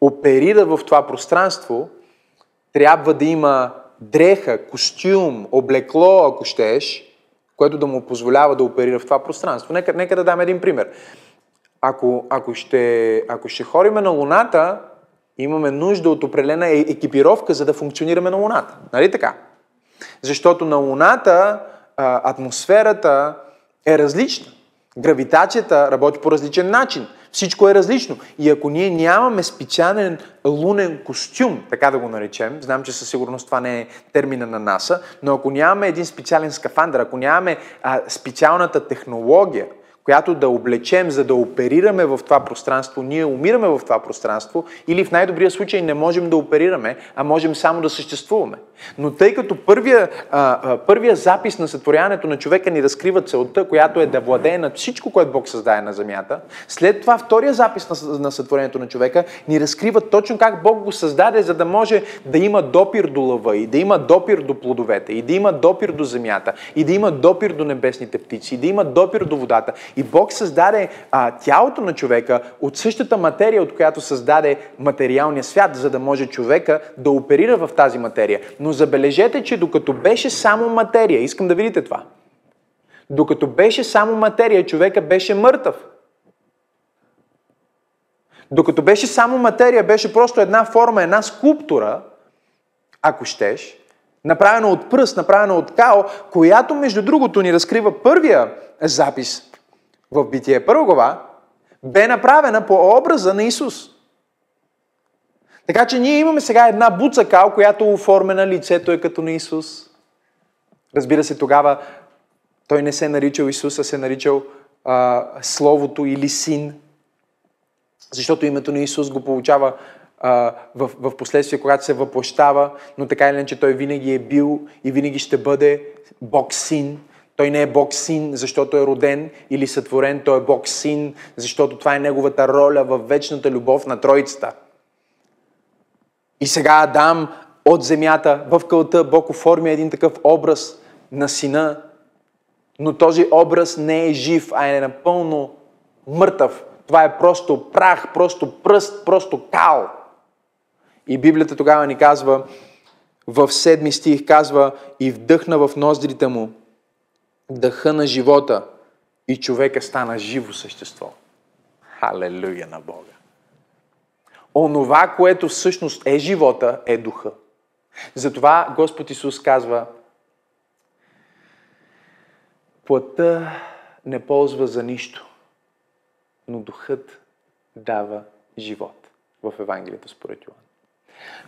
оперира в това пространство, трябва да има дреха, костюм, облекло, ако щеш, което да му позволява да оперира в това пространство. Нека, нека да дам един пример. Ако, ако, ще, ако ще хориме на Луната, имаме нужда от определена е, екипировка, за да функционираме на Луната. Нали така? Защото на Луната атмосферата е различна. Гравитацията работи по различен начин. Всичко е различно. И ако ние нямаме специален лунен костюм, така да го наречем, знам, че със сигурност това не е термина на НАСА, но ако нямаме един специален скафандър, ако нямаме а, специалната технология, която да облечем, за да оперираме в това пространство, ние умираме в това пространство или в най-добрия случай не можем да оперираме, а можем само да съществуваме. Но тъй като първия, първия запис на сътворяването на човека ни разкрива целта, която е да владее над всичко, което Бог създаде на земята, след това втория запис на сътворението на човека ни разкрива точно как Бог го създаде, за да може да има допир до лъва и да има допир до плодовете и да има допир до земята и да има допир до небесните птици и да има допир до водата. И Бог създаде а, тялото на човека от същата материя, от която създаде материалния свят, за да може човека да оперира в тази материя. Но забележете, че докато беше само материя, искам да видите това, докато беше само материя, човека беше мъртъв. Докато беше само материя, беше просто една форма, една скулптура, ако щеш, направена от пръст, направена от као, която между другото ни разкрива първия запис в Битие първа глава, бе направена по образа на Исус. Така че ние имаме сега една буца кал, която е оформена, лицето е като на Исус. Разбира се, тогава той не се е наричал Исус, а се е наричал а, Словото или Син. Защото името на Исус го получава в, в последствие, когато се въплощава, но така или иначе той винаги е бил и винаги ще бъде Бог Син. Той не е Бог Син, защото е роден или сътворен, той е Бог Син, защото това е неговата роля в вечната любов на Троицата. И сега Адам от земята в кълта Бог оформя един такъв образ на сина, но този образ не е жив, а е напълно мъртъв. Това е просто прах, просто пръст, просто кал. И Библията тогава ни казва, в седми стих казва, и вдъхна в ноздрите му дъха на живота и човека стана живо същество. Халелуя на Бога онова, което всъщност е живота, е духа. Затова Господ Исус казва, плътта не ползва за нищо, но духът дава живот в Евангелието според Йоан.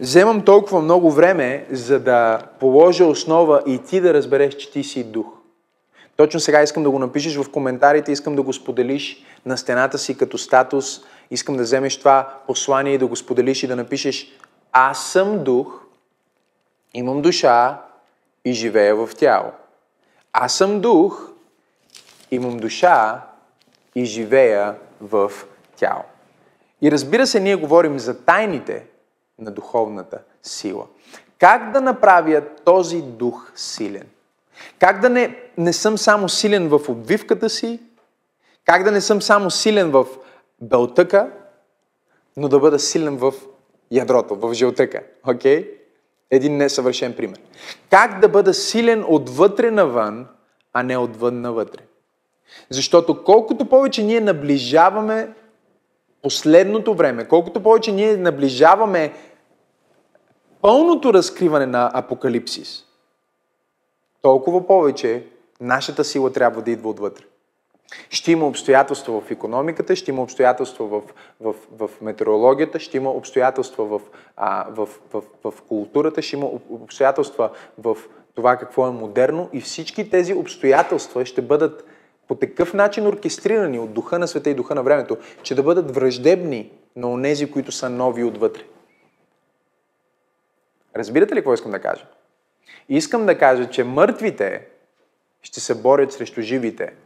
Вземам толкова много време, за да положа основа и ти да разбереш, че ти си дух. Точно сега искам да го напишеш в коментарите, искам да го споделиш на стената си като статус, искам да вземеш това послание и да го споделиш и да напишеш Аз съм дух, имам душа и живея в тяло. Аз съм дух, имам душа и живея в тяло. И разбира се, ние говорим за тайните на духовната сила. Как да направя този дух силен? Как да не, не съм само силен в обвивката си, как да не съм само силен в белтъка, но да бъда силен в ядрото, в жълтъка. Окей? Okay? Един несъвършен пример. Как да бъда силен отвътре навън, а не отвън навътре? Защото колкото повече ние наближаваме последното време, колкото повече ние наближаваме пълното разкриване на Апокалипсис, толкова повече нашата сила трябва да идва отвътре. Ще има обстоятелства в економиката, ще има обстоятелства в, в, в метеорологията, ще има обстоятелства в, а, в, в, в, културата, ще има обстоятелства в това какво е модерно и всички тези обстоятелства ще бъдат по такъв начин оркестрирани от духа на света и духа на времето, че да бъдат враждебни на онези, които са нови отвътре. Разбирате ли какво искам да кажа? Искам да кажа, че мъртвите ще се борят срещу живите –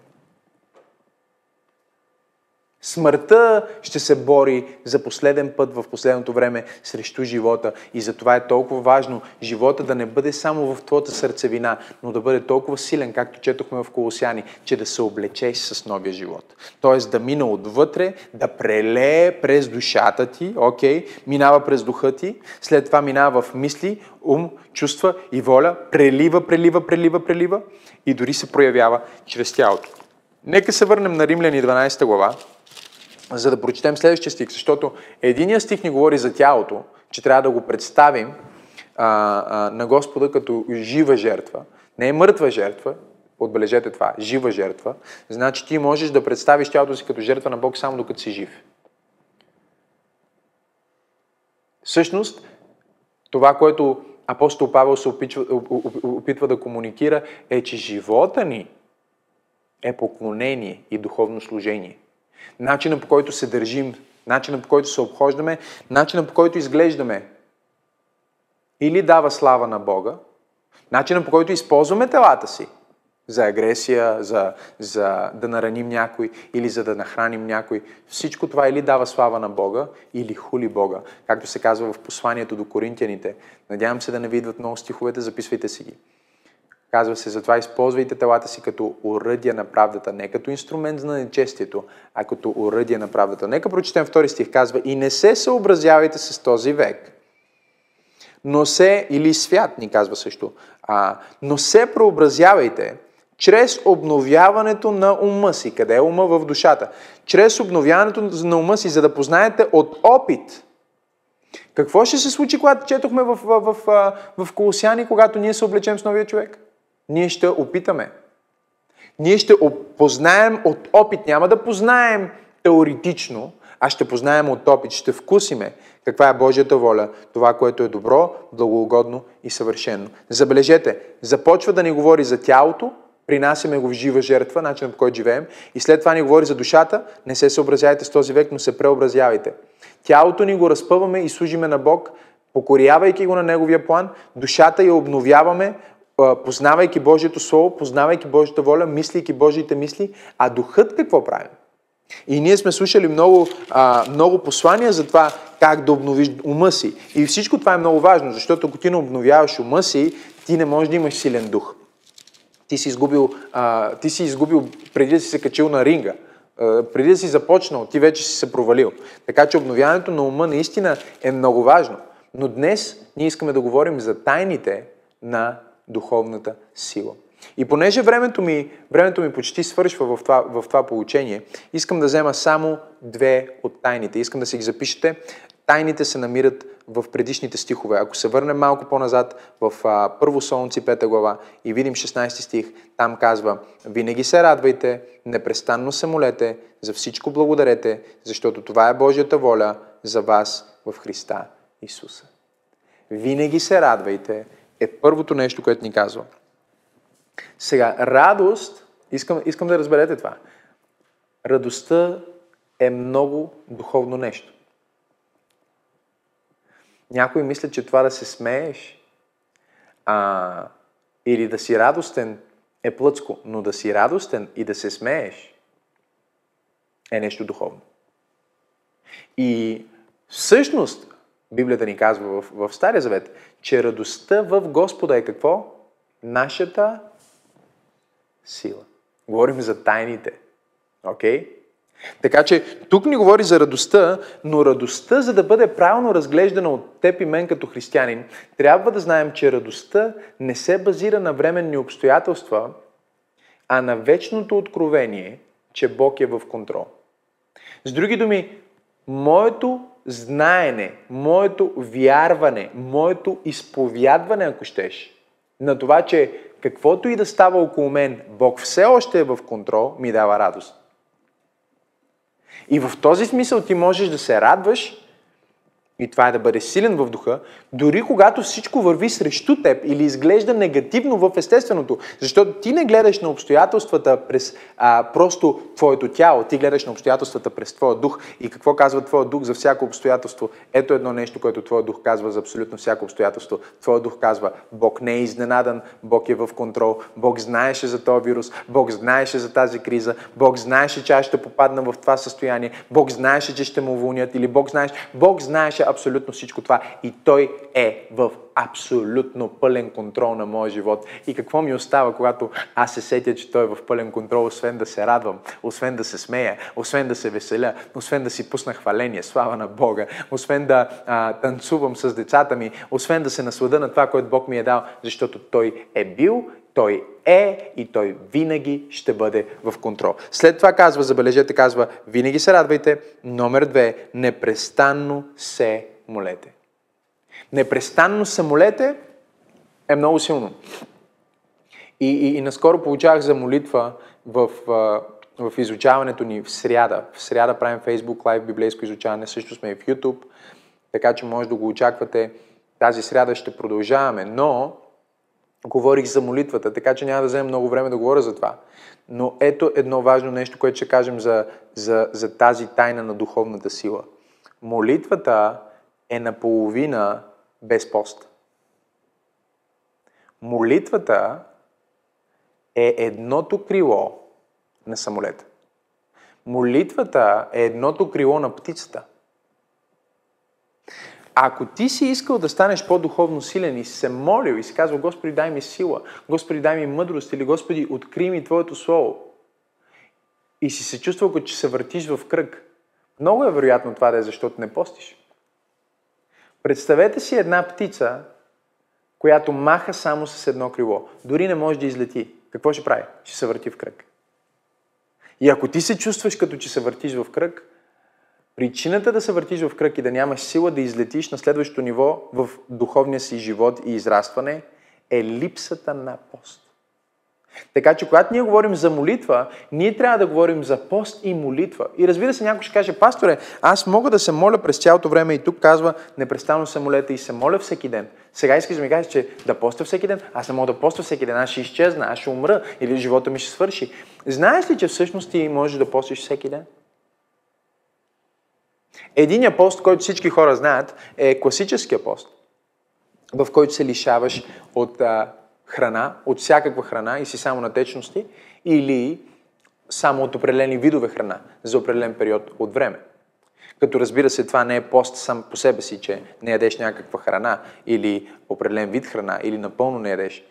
Смъртта ще се бори за последен път в последното време срещу живота. И затова е толкова важно живота да не бъде само в твоята сърцевина, но да бъде толкова силен, както четохме в Колосяни, че да се облечеш с новия живот. Тоест да мина отвътре, да прелее през душата ти, окей, okay, минава през духа ти, след това минава в мисли, ум, чувства и воля, прелива, прелива, прелива, прелива и дори се проявява чрез тялото. Нека се върнем на Римляни 12 глава, за да прочетем следващия стих, защото единият стих ни говори за тялото, че трябва да го представим а, а, на Господа като жива жертва. Не е мъртва жертва, отбележете това, жива жертва. Значи ти можеш да представиш тялото си като жертва на Бог само докато си жив. Всъщност, това, което апостол Павел се опитва, опитва да комуникира, е, че живота ни е поклонение и духовно служение начина по който се държим, начина по който се обхождаме, начина по който изглеждаме. Или дава слава на Бога, начина по който използваме телата си за агресия, за, за да нараним някой или за да нахраним някой. Всичко това или дава слава на Бога, или хули Бога, както се казва в посланието до коринтияните. Надявам се да не видват много стиховете, записвайте си ги. Казва се, затова използвайте телата си като уръдия на правдата, не като инструмент на нечестието, а като уръдия на правдата. Нека прочетем втори стих. Казва, и не се съобразявайте с този век, но се, или свят, ни казва също, а, но се преобразявайте чрез обновяването на ума си. Къде е ума? В душата. Чрез обновяването на ума си, за да познаете от опит, какво ще се случи, когато четохме в, в, в, в Колосяни, когато ние се облечем с новия човек? Ние ще опитаме. Ние ще познаем от опит. Няма да познаем теоретично, а ще познаем от опит. Ще вкусиме каква е Божията воля, това, което е добро, благоугодно и съвършено. Забележете, започва да ни говори за тялото, принасяме го в жива жертва, начинът по който живеем, и след това ни говори за душата, не се съобразявайте с този век, но се преобразявайте. Тялото ни го разпъваме и служиме на Бог, покорявайки го на Неговия план, душата я обновяваме, познавайки Божието Слово, познавайки Божията воля, мислейки Божиите мисли, а духът какво прави? И ние сме слушали много, а, много послания за това как да обновиш ума си. И всичко това е много важно, защото ако ти не обновяваш ума си, ти не можеш да имаш силен дух. Ти си изгубил, а, ти си изгубил преди да си се качил на ринга. Преди да си започнал, ти вече си се провалил. Така че обновяването на ума наистина е много важно. Но днес ние искаме да говорим за тайните на духовната сила. И понеже времето ми, времето ми почти свършва в това, в това получение, искам да взема само две от тайните. Искам да си ги запишете. Тайните се намират в предишните стихове. Ако се върнем малко по-назад в а, Първо Солнци, 5 глава и видим 16 стих, там казва Винаги се радвайте, непрестанно се молете, за всичко благодарете, защото това е Божията воля за вас в Христа Исуса. Винаги се радвайте, е първото нещо, което ни казва. Сега, радост, искам, искам да разберете това. Радостта е много духовно нещо. Някои мислят, че това да се смееш а, или да си радостен е плъцко, но да си радостен и да се смееш е нещо духовно. И всъщност, Библията ни казва в, в Стария Завет, че радостта в Господа е какво? Нашата сила. Говорим за тайните. Окей? Okay? Така че тук ни говори за радостта, но радостта, за да бъде правилно разглеждана от теб и мен като християнин, трябва да знаем, че радостта не се базира на временни обстоятелства, а на вечното откровение, че Бог е в контрол. С други думи, моето знаене, моето вярване, моето изповядване, ако щеш, на това, че каквото и да става около мен, Бог все още е в контрол, ми дава радост. И в този смисъл ти можеш да се радваш и това е да бъде силен в духа, дори когато всичко върви срещу теб или изглежда негативно в естественото. Защото ти не гледаш на обстоятелствата през а, просто твоето тяло, ти гледаш на обстоятелствата през твоя дух. И какво казва твоя дух за всяко обстоятелство? Ето едно нещо, което твоя дух казва за абсолютно всяко обстоятелство. Твоя дух казва, Бог не е изненадан, Бог е в контрол, Бог знаеше за този вирус, Бог знаеше за тази криза, Бог знаеше, че аз ще попадна в това състояние, Бог знаеше, че ще му уволнят или Бог знаеше, Бог знаеше абсолютно всичко това и Той е в абсолютно пълен контрол на моя живот. И какво ми остава, когато аз се сетя, че Той е в пълен контрол, освен да се радвам, освен да се смея, освен да се веселя, освен да си пусна хваление, слава на Бога, освен да а, танцувам с децата ми, освен да се наслада на това, което Бог ми е дал, защото Той е бил той е и той винаги ще бъде в контрол. След това казва, забележете, казва, винаги се радвайте. Номер две, непрестанно се молете. Непрестанно се молете е много силно. И, и, и наскоро получавах за молитва в, в изучаването ни в сряда. В сряда правим Facebook Live библейско изучаване, също сме и в YouTube, така че може да го очаквате. Тази сряда ще продължаваме, но говорих за молитвата, така че няма да вземем много време да говоря за това. Но ето едно важно нещо, което ще кажем за, за, за тази тайна на духовната сила. Молитвата е наполовина без пост. Молитвата е едното крило на самолета. Молитвата е едното крило на птицата. Ако ти си искал да станеш по-духовно силен и си се молил и си казва, Господи, дай ми сила, Господи, дай ми мъдрост или Господи, откри ми Твоето Слово и си се чувствал, като че се въртиш в кръг, много е вероятно това да е защото не постиш. Представете си една птица, която маха само с едно крило. Дори не може да излети. Какво ще прави? Ще се върти в кръг. И ако ти се чувстваш като че се въртиш в кръг, причината да се въртиш в кръг и да нямаш сила да излетиш на следващото ниво в духовния си живот и израстване е липсата на пост. Така че, когато ние говорим за молитва, ние трябва да говорим за пост и молитва. И разбира се, някой ще каже, пасторе, аз мога да се моля през цялото време и тук казва, непрестанно се молете и се моля всеки ден. Сега искаш да ми кажеш, че да поста всеки ден, аз не мога да поста всеки ден, аз ще изчезна, аз ще умра или живота ми ще свърши. Знаеш ли, че всъщност ти можеш да постиш всеки ден? Единият пост, който всички хора знаят, е класическия пост, в който се лишаваш от а, храна, от всякаква храна и си само на течности, или само от определени видове храна за определен период от време. Като разбира се, това не е пост сам по себе си, че не ядеш някаква храна или определен вид храна или напълно не ядеш.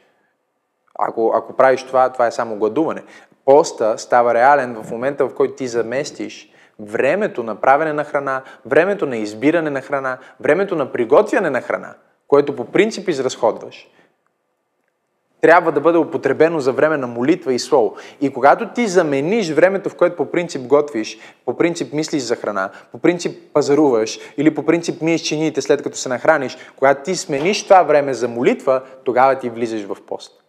Ако, ако правиш това, това е само гладуване. Поста става реален в момента, в който ти заместиш времето на правене на храна, времето на избиране на храна, времето на приготвяне на храна, което по принцип изразходваш, трябва да бъде употребено за време на молитва и слово. И когато ти замениш времето, в което по принцип готвиш, по принцип мислиш за храна, по принцип пазаруваш или по принцип миеш чиниите след като се нахраниш, когато ти смениш това време за молитва, тогава ти влизаш в пост.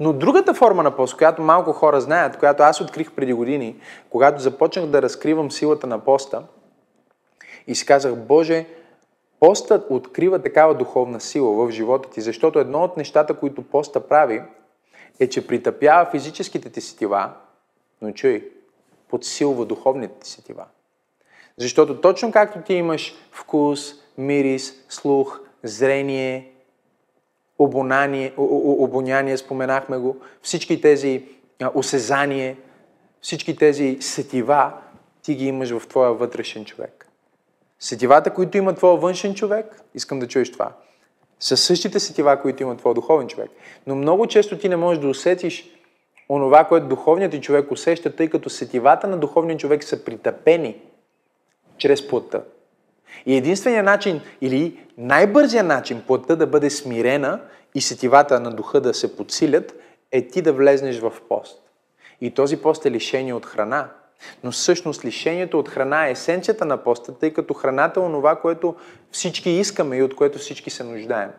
Но другата форма на пост, която малко хора знаят, която аз открих преди години, когато започнах да разкривам силата на поста и си казах, Боже, Постът открива такава духовна сила в живота ти, защото едно от нещата, които поста прави, е, че притъпява физическите ти сетива, но чуй, подсилва духовните ти сетива. Защото точно както ти имаш вкус, мирис, слух, зрение, обонание, обоняние, споменахме го, всички тези осезание, всички тези сетива, ти ги имаш в твоя вътрешен човек. Сетивата, които има твоя външен човек, искам да чуеш това, са същите сетива, които има твоя духовен човек. Но много често ти не можеш да усетиш онова, което духовният ти човек усеща, тъй като сетивата на духовния човек са притъпени чрез плътта. И единственият начин или най-бързият начин плътта да бъде смирена и сетивата на духа да се подсилят, е ти да влезнеш в пост. И този пост е лишение от храна. Но всъщност лишението от храна е есенцията на поста, тъй като храната е онова, което всички искаме и от което всички се нуждаем.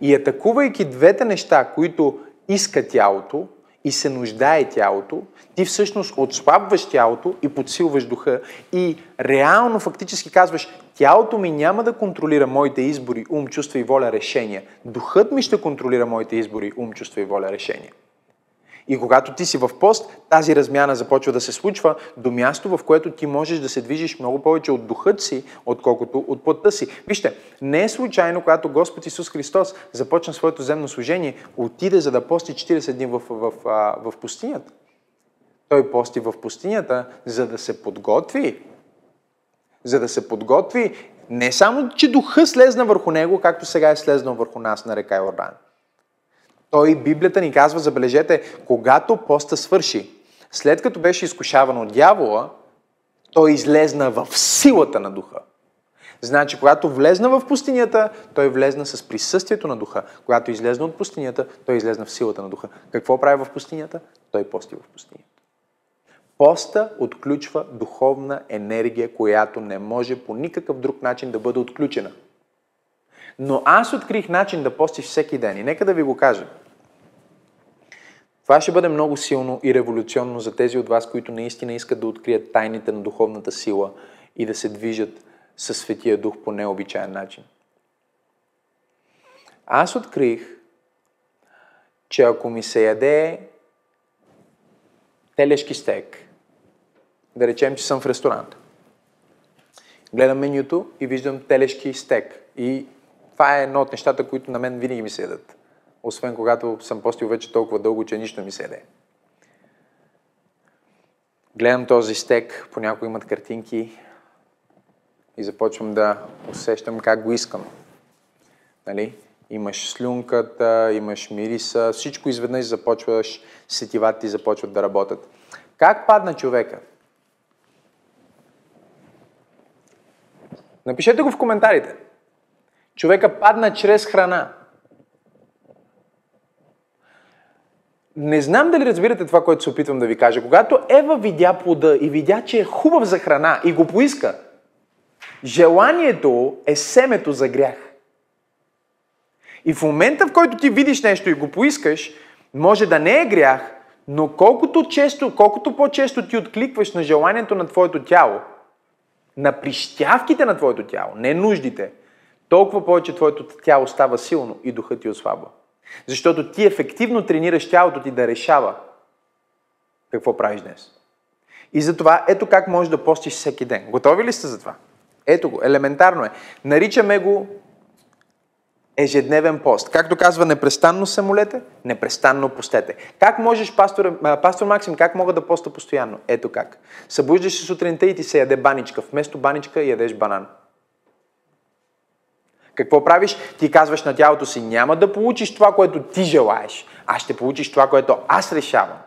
И атакувайки двете неща, които иска тялото и се нуждае тялото, ти всъщност отслабваш тялото и подсилваш духа и реално фактически казваш, тялото ми няма да контролира моите избори, ум, чувства и воля, решения. Духът ми ще контролира моите избори, ум, чувства и воля, решения. И когато ти си в пост, тази размяна започва да се случва до място, в което ти можеш да се движиш много повече от духът си, отколкото от плътта си. Вижте, не е случайно, когато Господ Исус Христос започна своето земно служение, отиде за да пости 40 дни в, в, в, в пустинята. Той пости в пустинята, за да се подготви. За да се подготви не само, че духа слезна върху него, както сега е слезнал върху нас на река Йордан той, Библията ни казва, забележете, когато поста свърши, след като беше изкушаван от дявола, той излезна в силата на духа. Значи, когато влезна в пустинята, той влезна с присъствието на духа. Когато излезна от пустинята, той излезна в силата на духа. Какво прави в пустинята? Той пости в пустинята. Поста отключва духовна енергия, която не може по никакъв друг начин да бъде отключена. Но аз открих начин да постиш всеки ден и нека да ви го кажа. Това ще бъде много силно и революционно за тези от вас, които наистина искат да открият тайните на духовната сила и да се движат със Светия Дух по необичайен начин. Аз открих, че ако ми се яде телешки стек, да речем, че съм в ресторант, гледам менюто и виждам телешки стек. И това е едно от нещата, които на мен винаги ми се ядат освен когато съм постил вече толкова дълго, че нищо ми се еде. Гледам този стек, понякога имат картинки и започвам да усещам как го искам. Нали? Имаш слюнката, имаш мириса, всичко изведнъж започваш, сетивата ти започват да работят. Как падна човека? Напишете го в коментарите. Човека падна чрез храна. Не знам дали разбирате това, което се опитвам да ви кажа. Когато Ева видя плода и видя, че е хубав за храна и го поиска, желанието е семето за грях. И в момента, в който ти видиш нещо и го поискаш, може да не е грях, но колкото, често, колкото по-често ти откликваш на желанието на твоето тяло, на прищявките на твоето тяло, не нуждите, толкова повече твоето тяло става силно и духът ти отслабва. Защото ти ефективно тренираш тялото ти да решава какво правиш днес. И затова ето как можеш да постиш всеки ден. Готови ли сте за това? Ето го, елементарно е. Наричаме го ежедневен пост. Както казва, непрестанно се молете, непрестанно постете. Как можеш, пастор, пастор Максим, как мога да поста постоянно? Ето как. Събуждаш се сутринта и ти се яде баничка. Вместо баничка ядеш банан. Какво правиш? Ти казваш на тялото си, няма да получиш това, което ти желаеш, а ще получиш това, което аз решавам.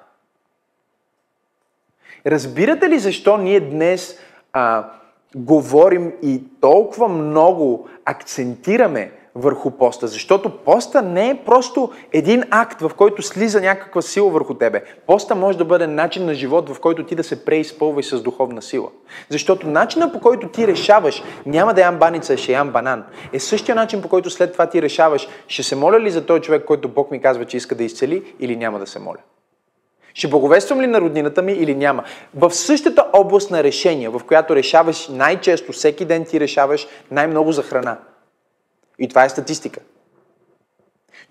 Разбирате ли защо ние днес а, говорим и толкова много акцентираме върху поста, защото поста не е просто един акт, в който слиза някаква сила върху тебе. Поста може да бъде начин на живот, в който ти да се преизпълваш с духовна сила. Защото начинът по който ти решаваш, няма да ям баница, ще ям банан, е същия начин по който след това ти решаваш, ще се моля ли за този човек, който Бог ми казва, че иска да изцели или няма да се моля. Ще благовествам ли на роднината ми или няма? В същата област на решение, в която решаваш най-често, всеки ден ти решаваш най-много за храна. И това е статистика.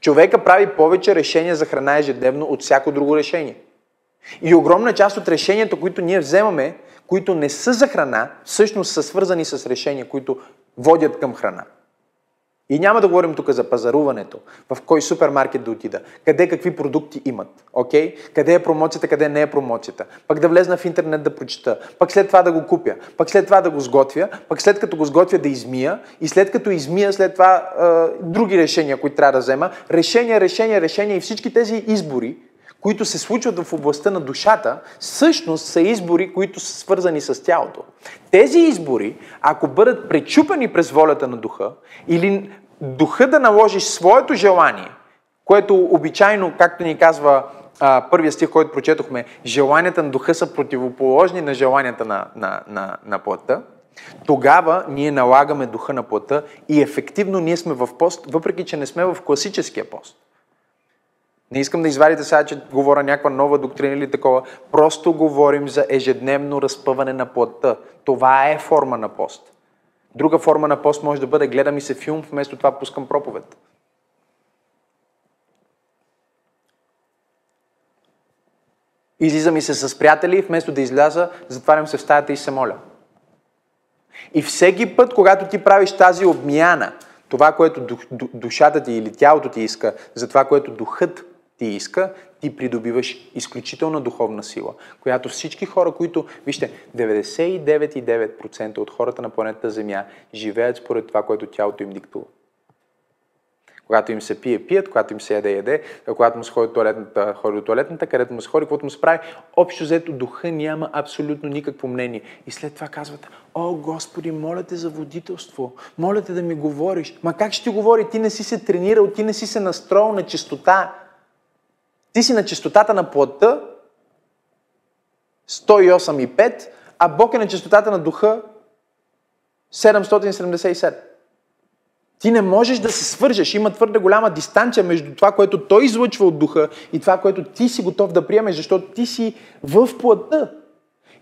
Човека прави повече решения за храна ежедневно от всяко друго решение. И огромна част от решенията, които ние вземаме, които не са за храна, всъщност са свързани с решения, които водят към храна. И няма да говорим тук за пазаруването, в кой супермаркет да отида, къде какви продукти имат, окей? Okay? Къде е промоцията, къде не е промоцията. Пък да влезна в интернет да прочета, пък след това да го купя, пък след това да го сготвя, пък след като го сготвя да измия и след като измия, след това е, други решения, които трябва да взема. Решения, решения, решения и всички тези избори, които се случват в областта на душата, всъщност са избори, които са свързани с тялото. Тези избори, ако бъдат пречупани през волята на духа, или духа да наложиш своето желание, което обичайно, както ни казва а, първия стих, който прочетохме, желанията на духа са противоположни на желанията на, на, на, на плътта, тогава ние налагаме духа на плътта и ефективно ние сме в пост, въпреки че не сме в класическия пост. Не искам да извадите сега, че говоря някаква нова доктрина или такова. Просто говорим за ежедневно разпъване на плътта. Това е форма на пост. Друга форма на пост може да бъде гледам и се филм, вместо това пускам проповед. Излизам и се с приятели, вместо да изляза, затварям се в стаята и се моля. И всеки път, когато ти правиш тази обмяна, това, което душата ти или тялото ти иска, за това, което духът ти иска, ти придобиваш изключителна духовна сила, която всички хора, които, вижте, 99,9% от хората на планетата Земя живеят според това, което тялото им диктува. Когато им се пие, пият, когато им се яде, яде, когато му се ходи, туалетната, ходи до туалетната, където му се ходи, каквото му се прави. Общо взето духа няма абсолютно никакво мнение. И след това казват, о Господи, моля те за водителство, моля те да ми говориш. Ма как ще ти говори? Ти не си се тренирал, ти не си се настроил на чистота. Ти си на чистотата на плътта 108,5, а Бог е на чистотата на духа 777. Ти не можеш да се свържеш. Има твърде голяма дистанция между това, което той излъчва от духа и това, което ти си готов да приемеш, защото ти си в плътта.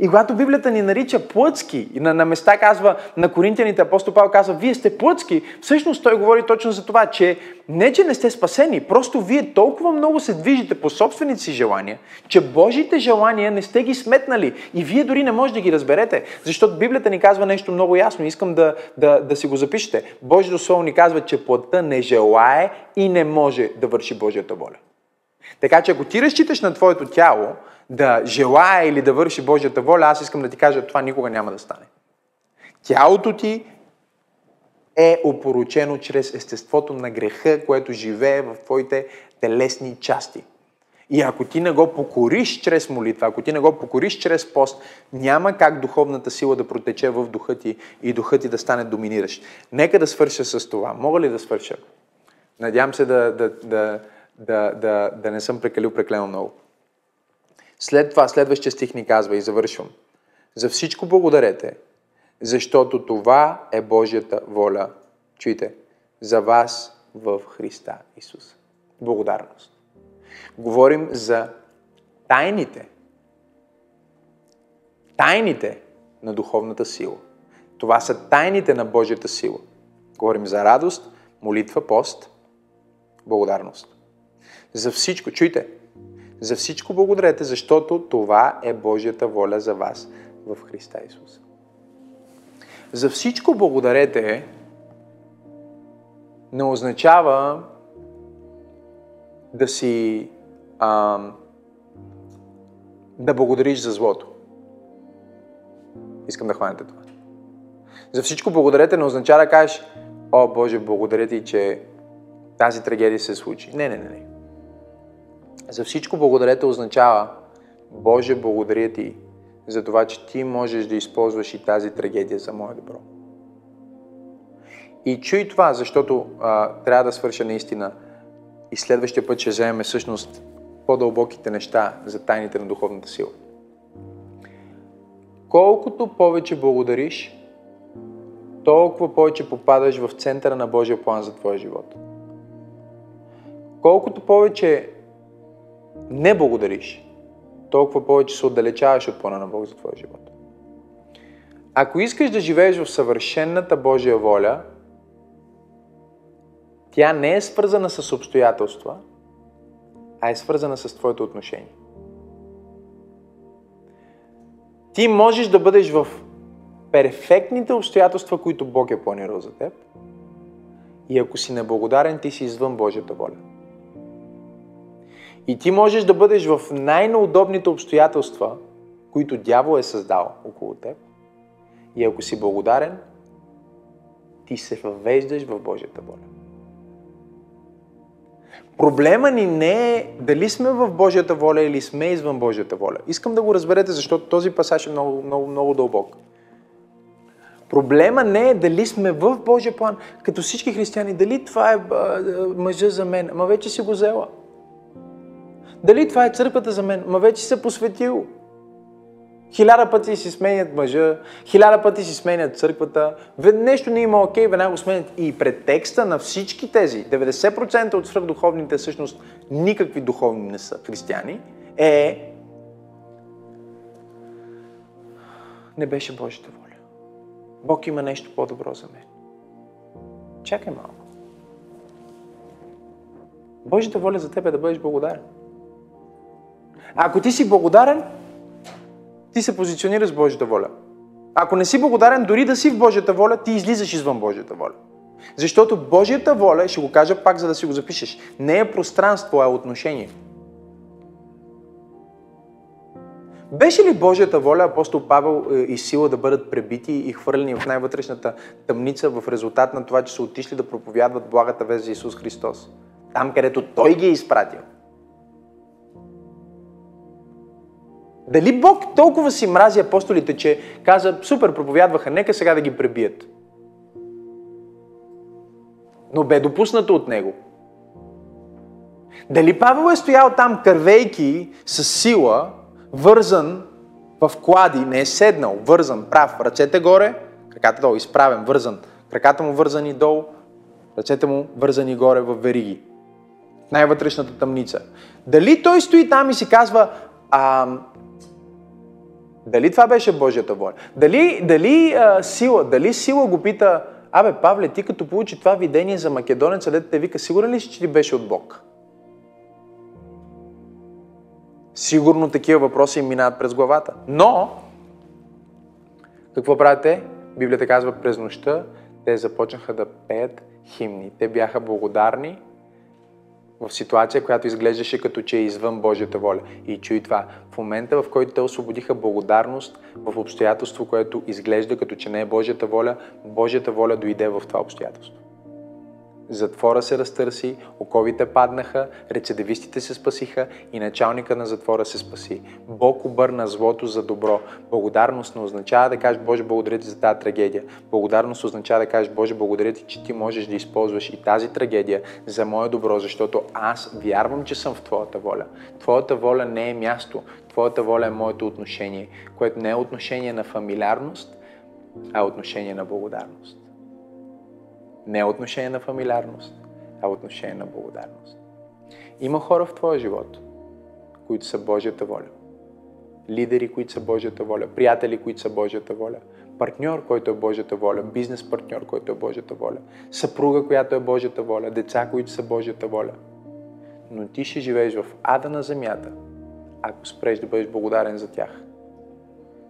И когато Библията ни нарича плътски, и на, на места казва, на коринтияните апостол Павел казва, вие сте плътски, всъщност той говори точно за това, че не, че не сте спасени, просто вие толкова много се движите по собствените си желания, че Божите желания не сте ги сметнали и вие дори не можете да ги разберете, защото Библията ни казва нещо много ясно, искам да, да, да си го запишете. Божието Слово ни казва, че плътта не желае и не може да върши Божията воля. Така че ако ти разчиташ на твоето тяло, да желая или да върши Божията воля, аз искам да ти кажа, това никога няма да стане. Тялото ти е опоручено чрез естеството на греха, което живее в твоите телесни части. И ако ти не го покориш чрез молитва, ако ти не го покориш чрез пост, няма как духовната сила да протече в духа ти и духът ти да стане доминиращ. Нека да свърша с това. Мога ли да свърша? Надявам се да, да, да, да, да, да не съм прекалил преклено много. След това, следващия стих ни казва и завършвам. За всичко благодарете, защото това е Божията воля. Чуйте, за вас в Христа Исус. Благодарност. Говорим за тайните. Тайните на духовната сила. Това са тайните на Божията сила. Говорим за радост, молитва, пост, благодарност. За всичко, чуйте, за всичко благодарете, защото това е Божията воля за вас в Христа Исус. За всичко благодарете не означава да си а, да благодариш за злото. Искам да хванете това. За всичко благодарете не означава да кажеш, о Боже, благодаря ти, че тази трагедия се случи. Не, не, не, не. За всичко благодарете означава Боже, благодаря ти за това, че ти можеш да използваш и тази трагедия за мое добро. И чуй това, защото а, трябва да свърша наистина и следващия път ще вземем всъщност по-дълбоките неща за тайните на духовната сила. Колкото повече благодариш, толкова повече попадаш в центъра на Божия план за твоя живот. Колкото повече не благодариш, толкова повече се отдалечаваш от плана на Бог за твоя живот. Ако искаш да живееш в съвършенната Божия воля, тя не е свързана с обстоятелства, а е свързана с твоето отношение. Ти можеш да бъдеш в перфектните обстоятелства, които Бог е планирал за теб. И ако си неблагодарен, ти си извън Божията воля. И ти можеш да бъдеш в най-неудобните обстоятелства, които дявол е създал около теб. И ако си благодарен, ти се въвеждаш в Божията воля. Проблема ни не е дали сме в Божията воля или сме извън Божията воля. Искам да го разберете, защото този пасаж е много, много, много дълбок. Проблема не е дали сме в Божия план, като всички християни, дали това е мъжа за мен, ама вече си го взела. Дали това е църквата за мен? Ма вече се посветил. Хиляда пъти си сменят мъжа, хиляда пъти си сменят църквата. Нещо не има окей, веднага го сменят. И претекста на всички тези, 90% от свръхдуховните всъщност никакви духовни не са християни, е не беше Божията воля. Бог има нещо по-добро за мен. Чакай малко. Божията воля за теб е да бъдеш благодарен. Ако ти си благодарен, ти се позиционираш с Божията воля. Ако не си благодарен, дори да си в Божията воля, ти излизаш извън Божията воля. Защото Божията воля, ще го кажа пак, за да си го запишеш, не е пространство, а е отношение. Беше ли Божията воля апостол Павел е, и сила да бъдат пребити и хвърлени в най-вътрешната тъмница в резултат на това, че са отишли да проповядват благата вест за Исус Христос? Там, където Той ги е изпратил. Дали Бог толкова си мрази апостолите, че каза, супер, проповядваха, нека сега да ги пребият. Но бе допуснато от него. Дали Павел е стоял там, кървейки с сила, вързан в клади, не е седнал, вързан, прав, ръцете горе, краката долу, изправен, вързан, краката му вързани долу, ръцете му вързани горе в вериги. Най-вътрешната тъмница. Дали той стои там и си казва, а, дали това беше Божията воля? Дали, дали а, сила, дали сила го пита, абе, Павле, ти като получи това видение за македонеца, дете те вика, сигурен ли си, че ти беше от Бог? Сигурно такива въпроси им минават през главата. Но, какво правят те? Библията казва, през нощта те започнаха да пеят химни. Те бяха благодарни в ситуация, която изглеждаше като че е извън Божията воля. И чуй това, в момента в който те освободиха благодарност в обстоятелство, което изглежда като че не е Божията воля, Божията воля дойде в това обстоятелство. Затвора се разтърси, оковите паднаха, рецидивистите се спасиха и началника на затвора се спаси. Бог обърна злото за добро. Благодарност не означава да кажеш Боже, благодаря ти за тази трагедия. Благодарност означава да кажеш Боже, благодаря ти, че ти можеш да използваш и тази трагедия за мое добро, защото аз вярвам, че съм в Твоята воля. Твоята воля не е място. Твоята воля е моето отношение, което не е отношение на фамилиарност, а е отношение на благодарност. Не е отношение на фамилиарност, а отношение на благодарност. Има хора в твоя живот, които са Божията воля. Лидери, които са Божията воля. Приятели, които са Божията воля. Партньор, който е Божията воля. Бизнес партньор, който е Божията воля. Съпруга, която е Божията воля. Деца, които са Божията воля. Но ти ще живееш в ада на земята, ако спреш да бъдеш благодарен за тях.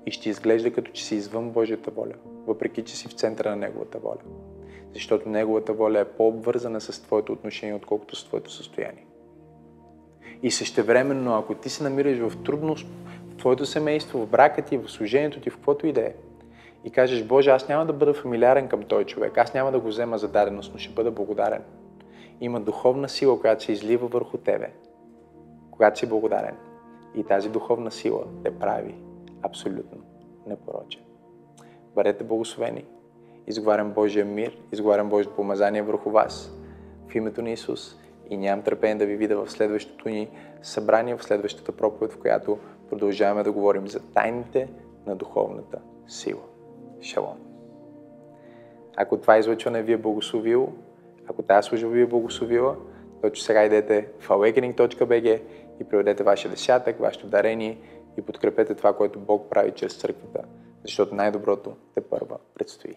И ще изглежда като че си извън Божията воля, въпреки че си в центъра на Неговата воля защото Неговата воля е по-обвързана с твоето отношение, отколкото с твоето състояние. И същевременно, ако ти се намираш в трудност в твоето семейство, в брака ти, в служението ти, в каквото и да е, и кажеш, Боже, аз няма да бъда фамилиарен към този човек, аз няма да го взема за даденост, но ще бъда благодарен. Има духовна сила, която се излива върху тебе, когато си благодарен. И тази духовна сила те прави абсолютно непорочен. Бъдете благословени изговарям Божия мир, изговарям Божието помазание върху вас. В името на Исус и нямам търпение да ви видя в следващото ни събрание, в следващата проповед, в която продължаваме да говорим за тайните на духовната сила. Шалом! Ако това излъчване ви е благословило, ако тази служба ви е благословила, то че сега идете в awakening.bg и приведете вашия десятък, вашето дарение и подкрепете това, което Бог прави чрез църквата, защото най-доброто те първа предстои.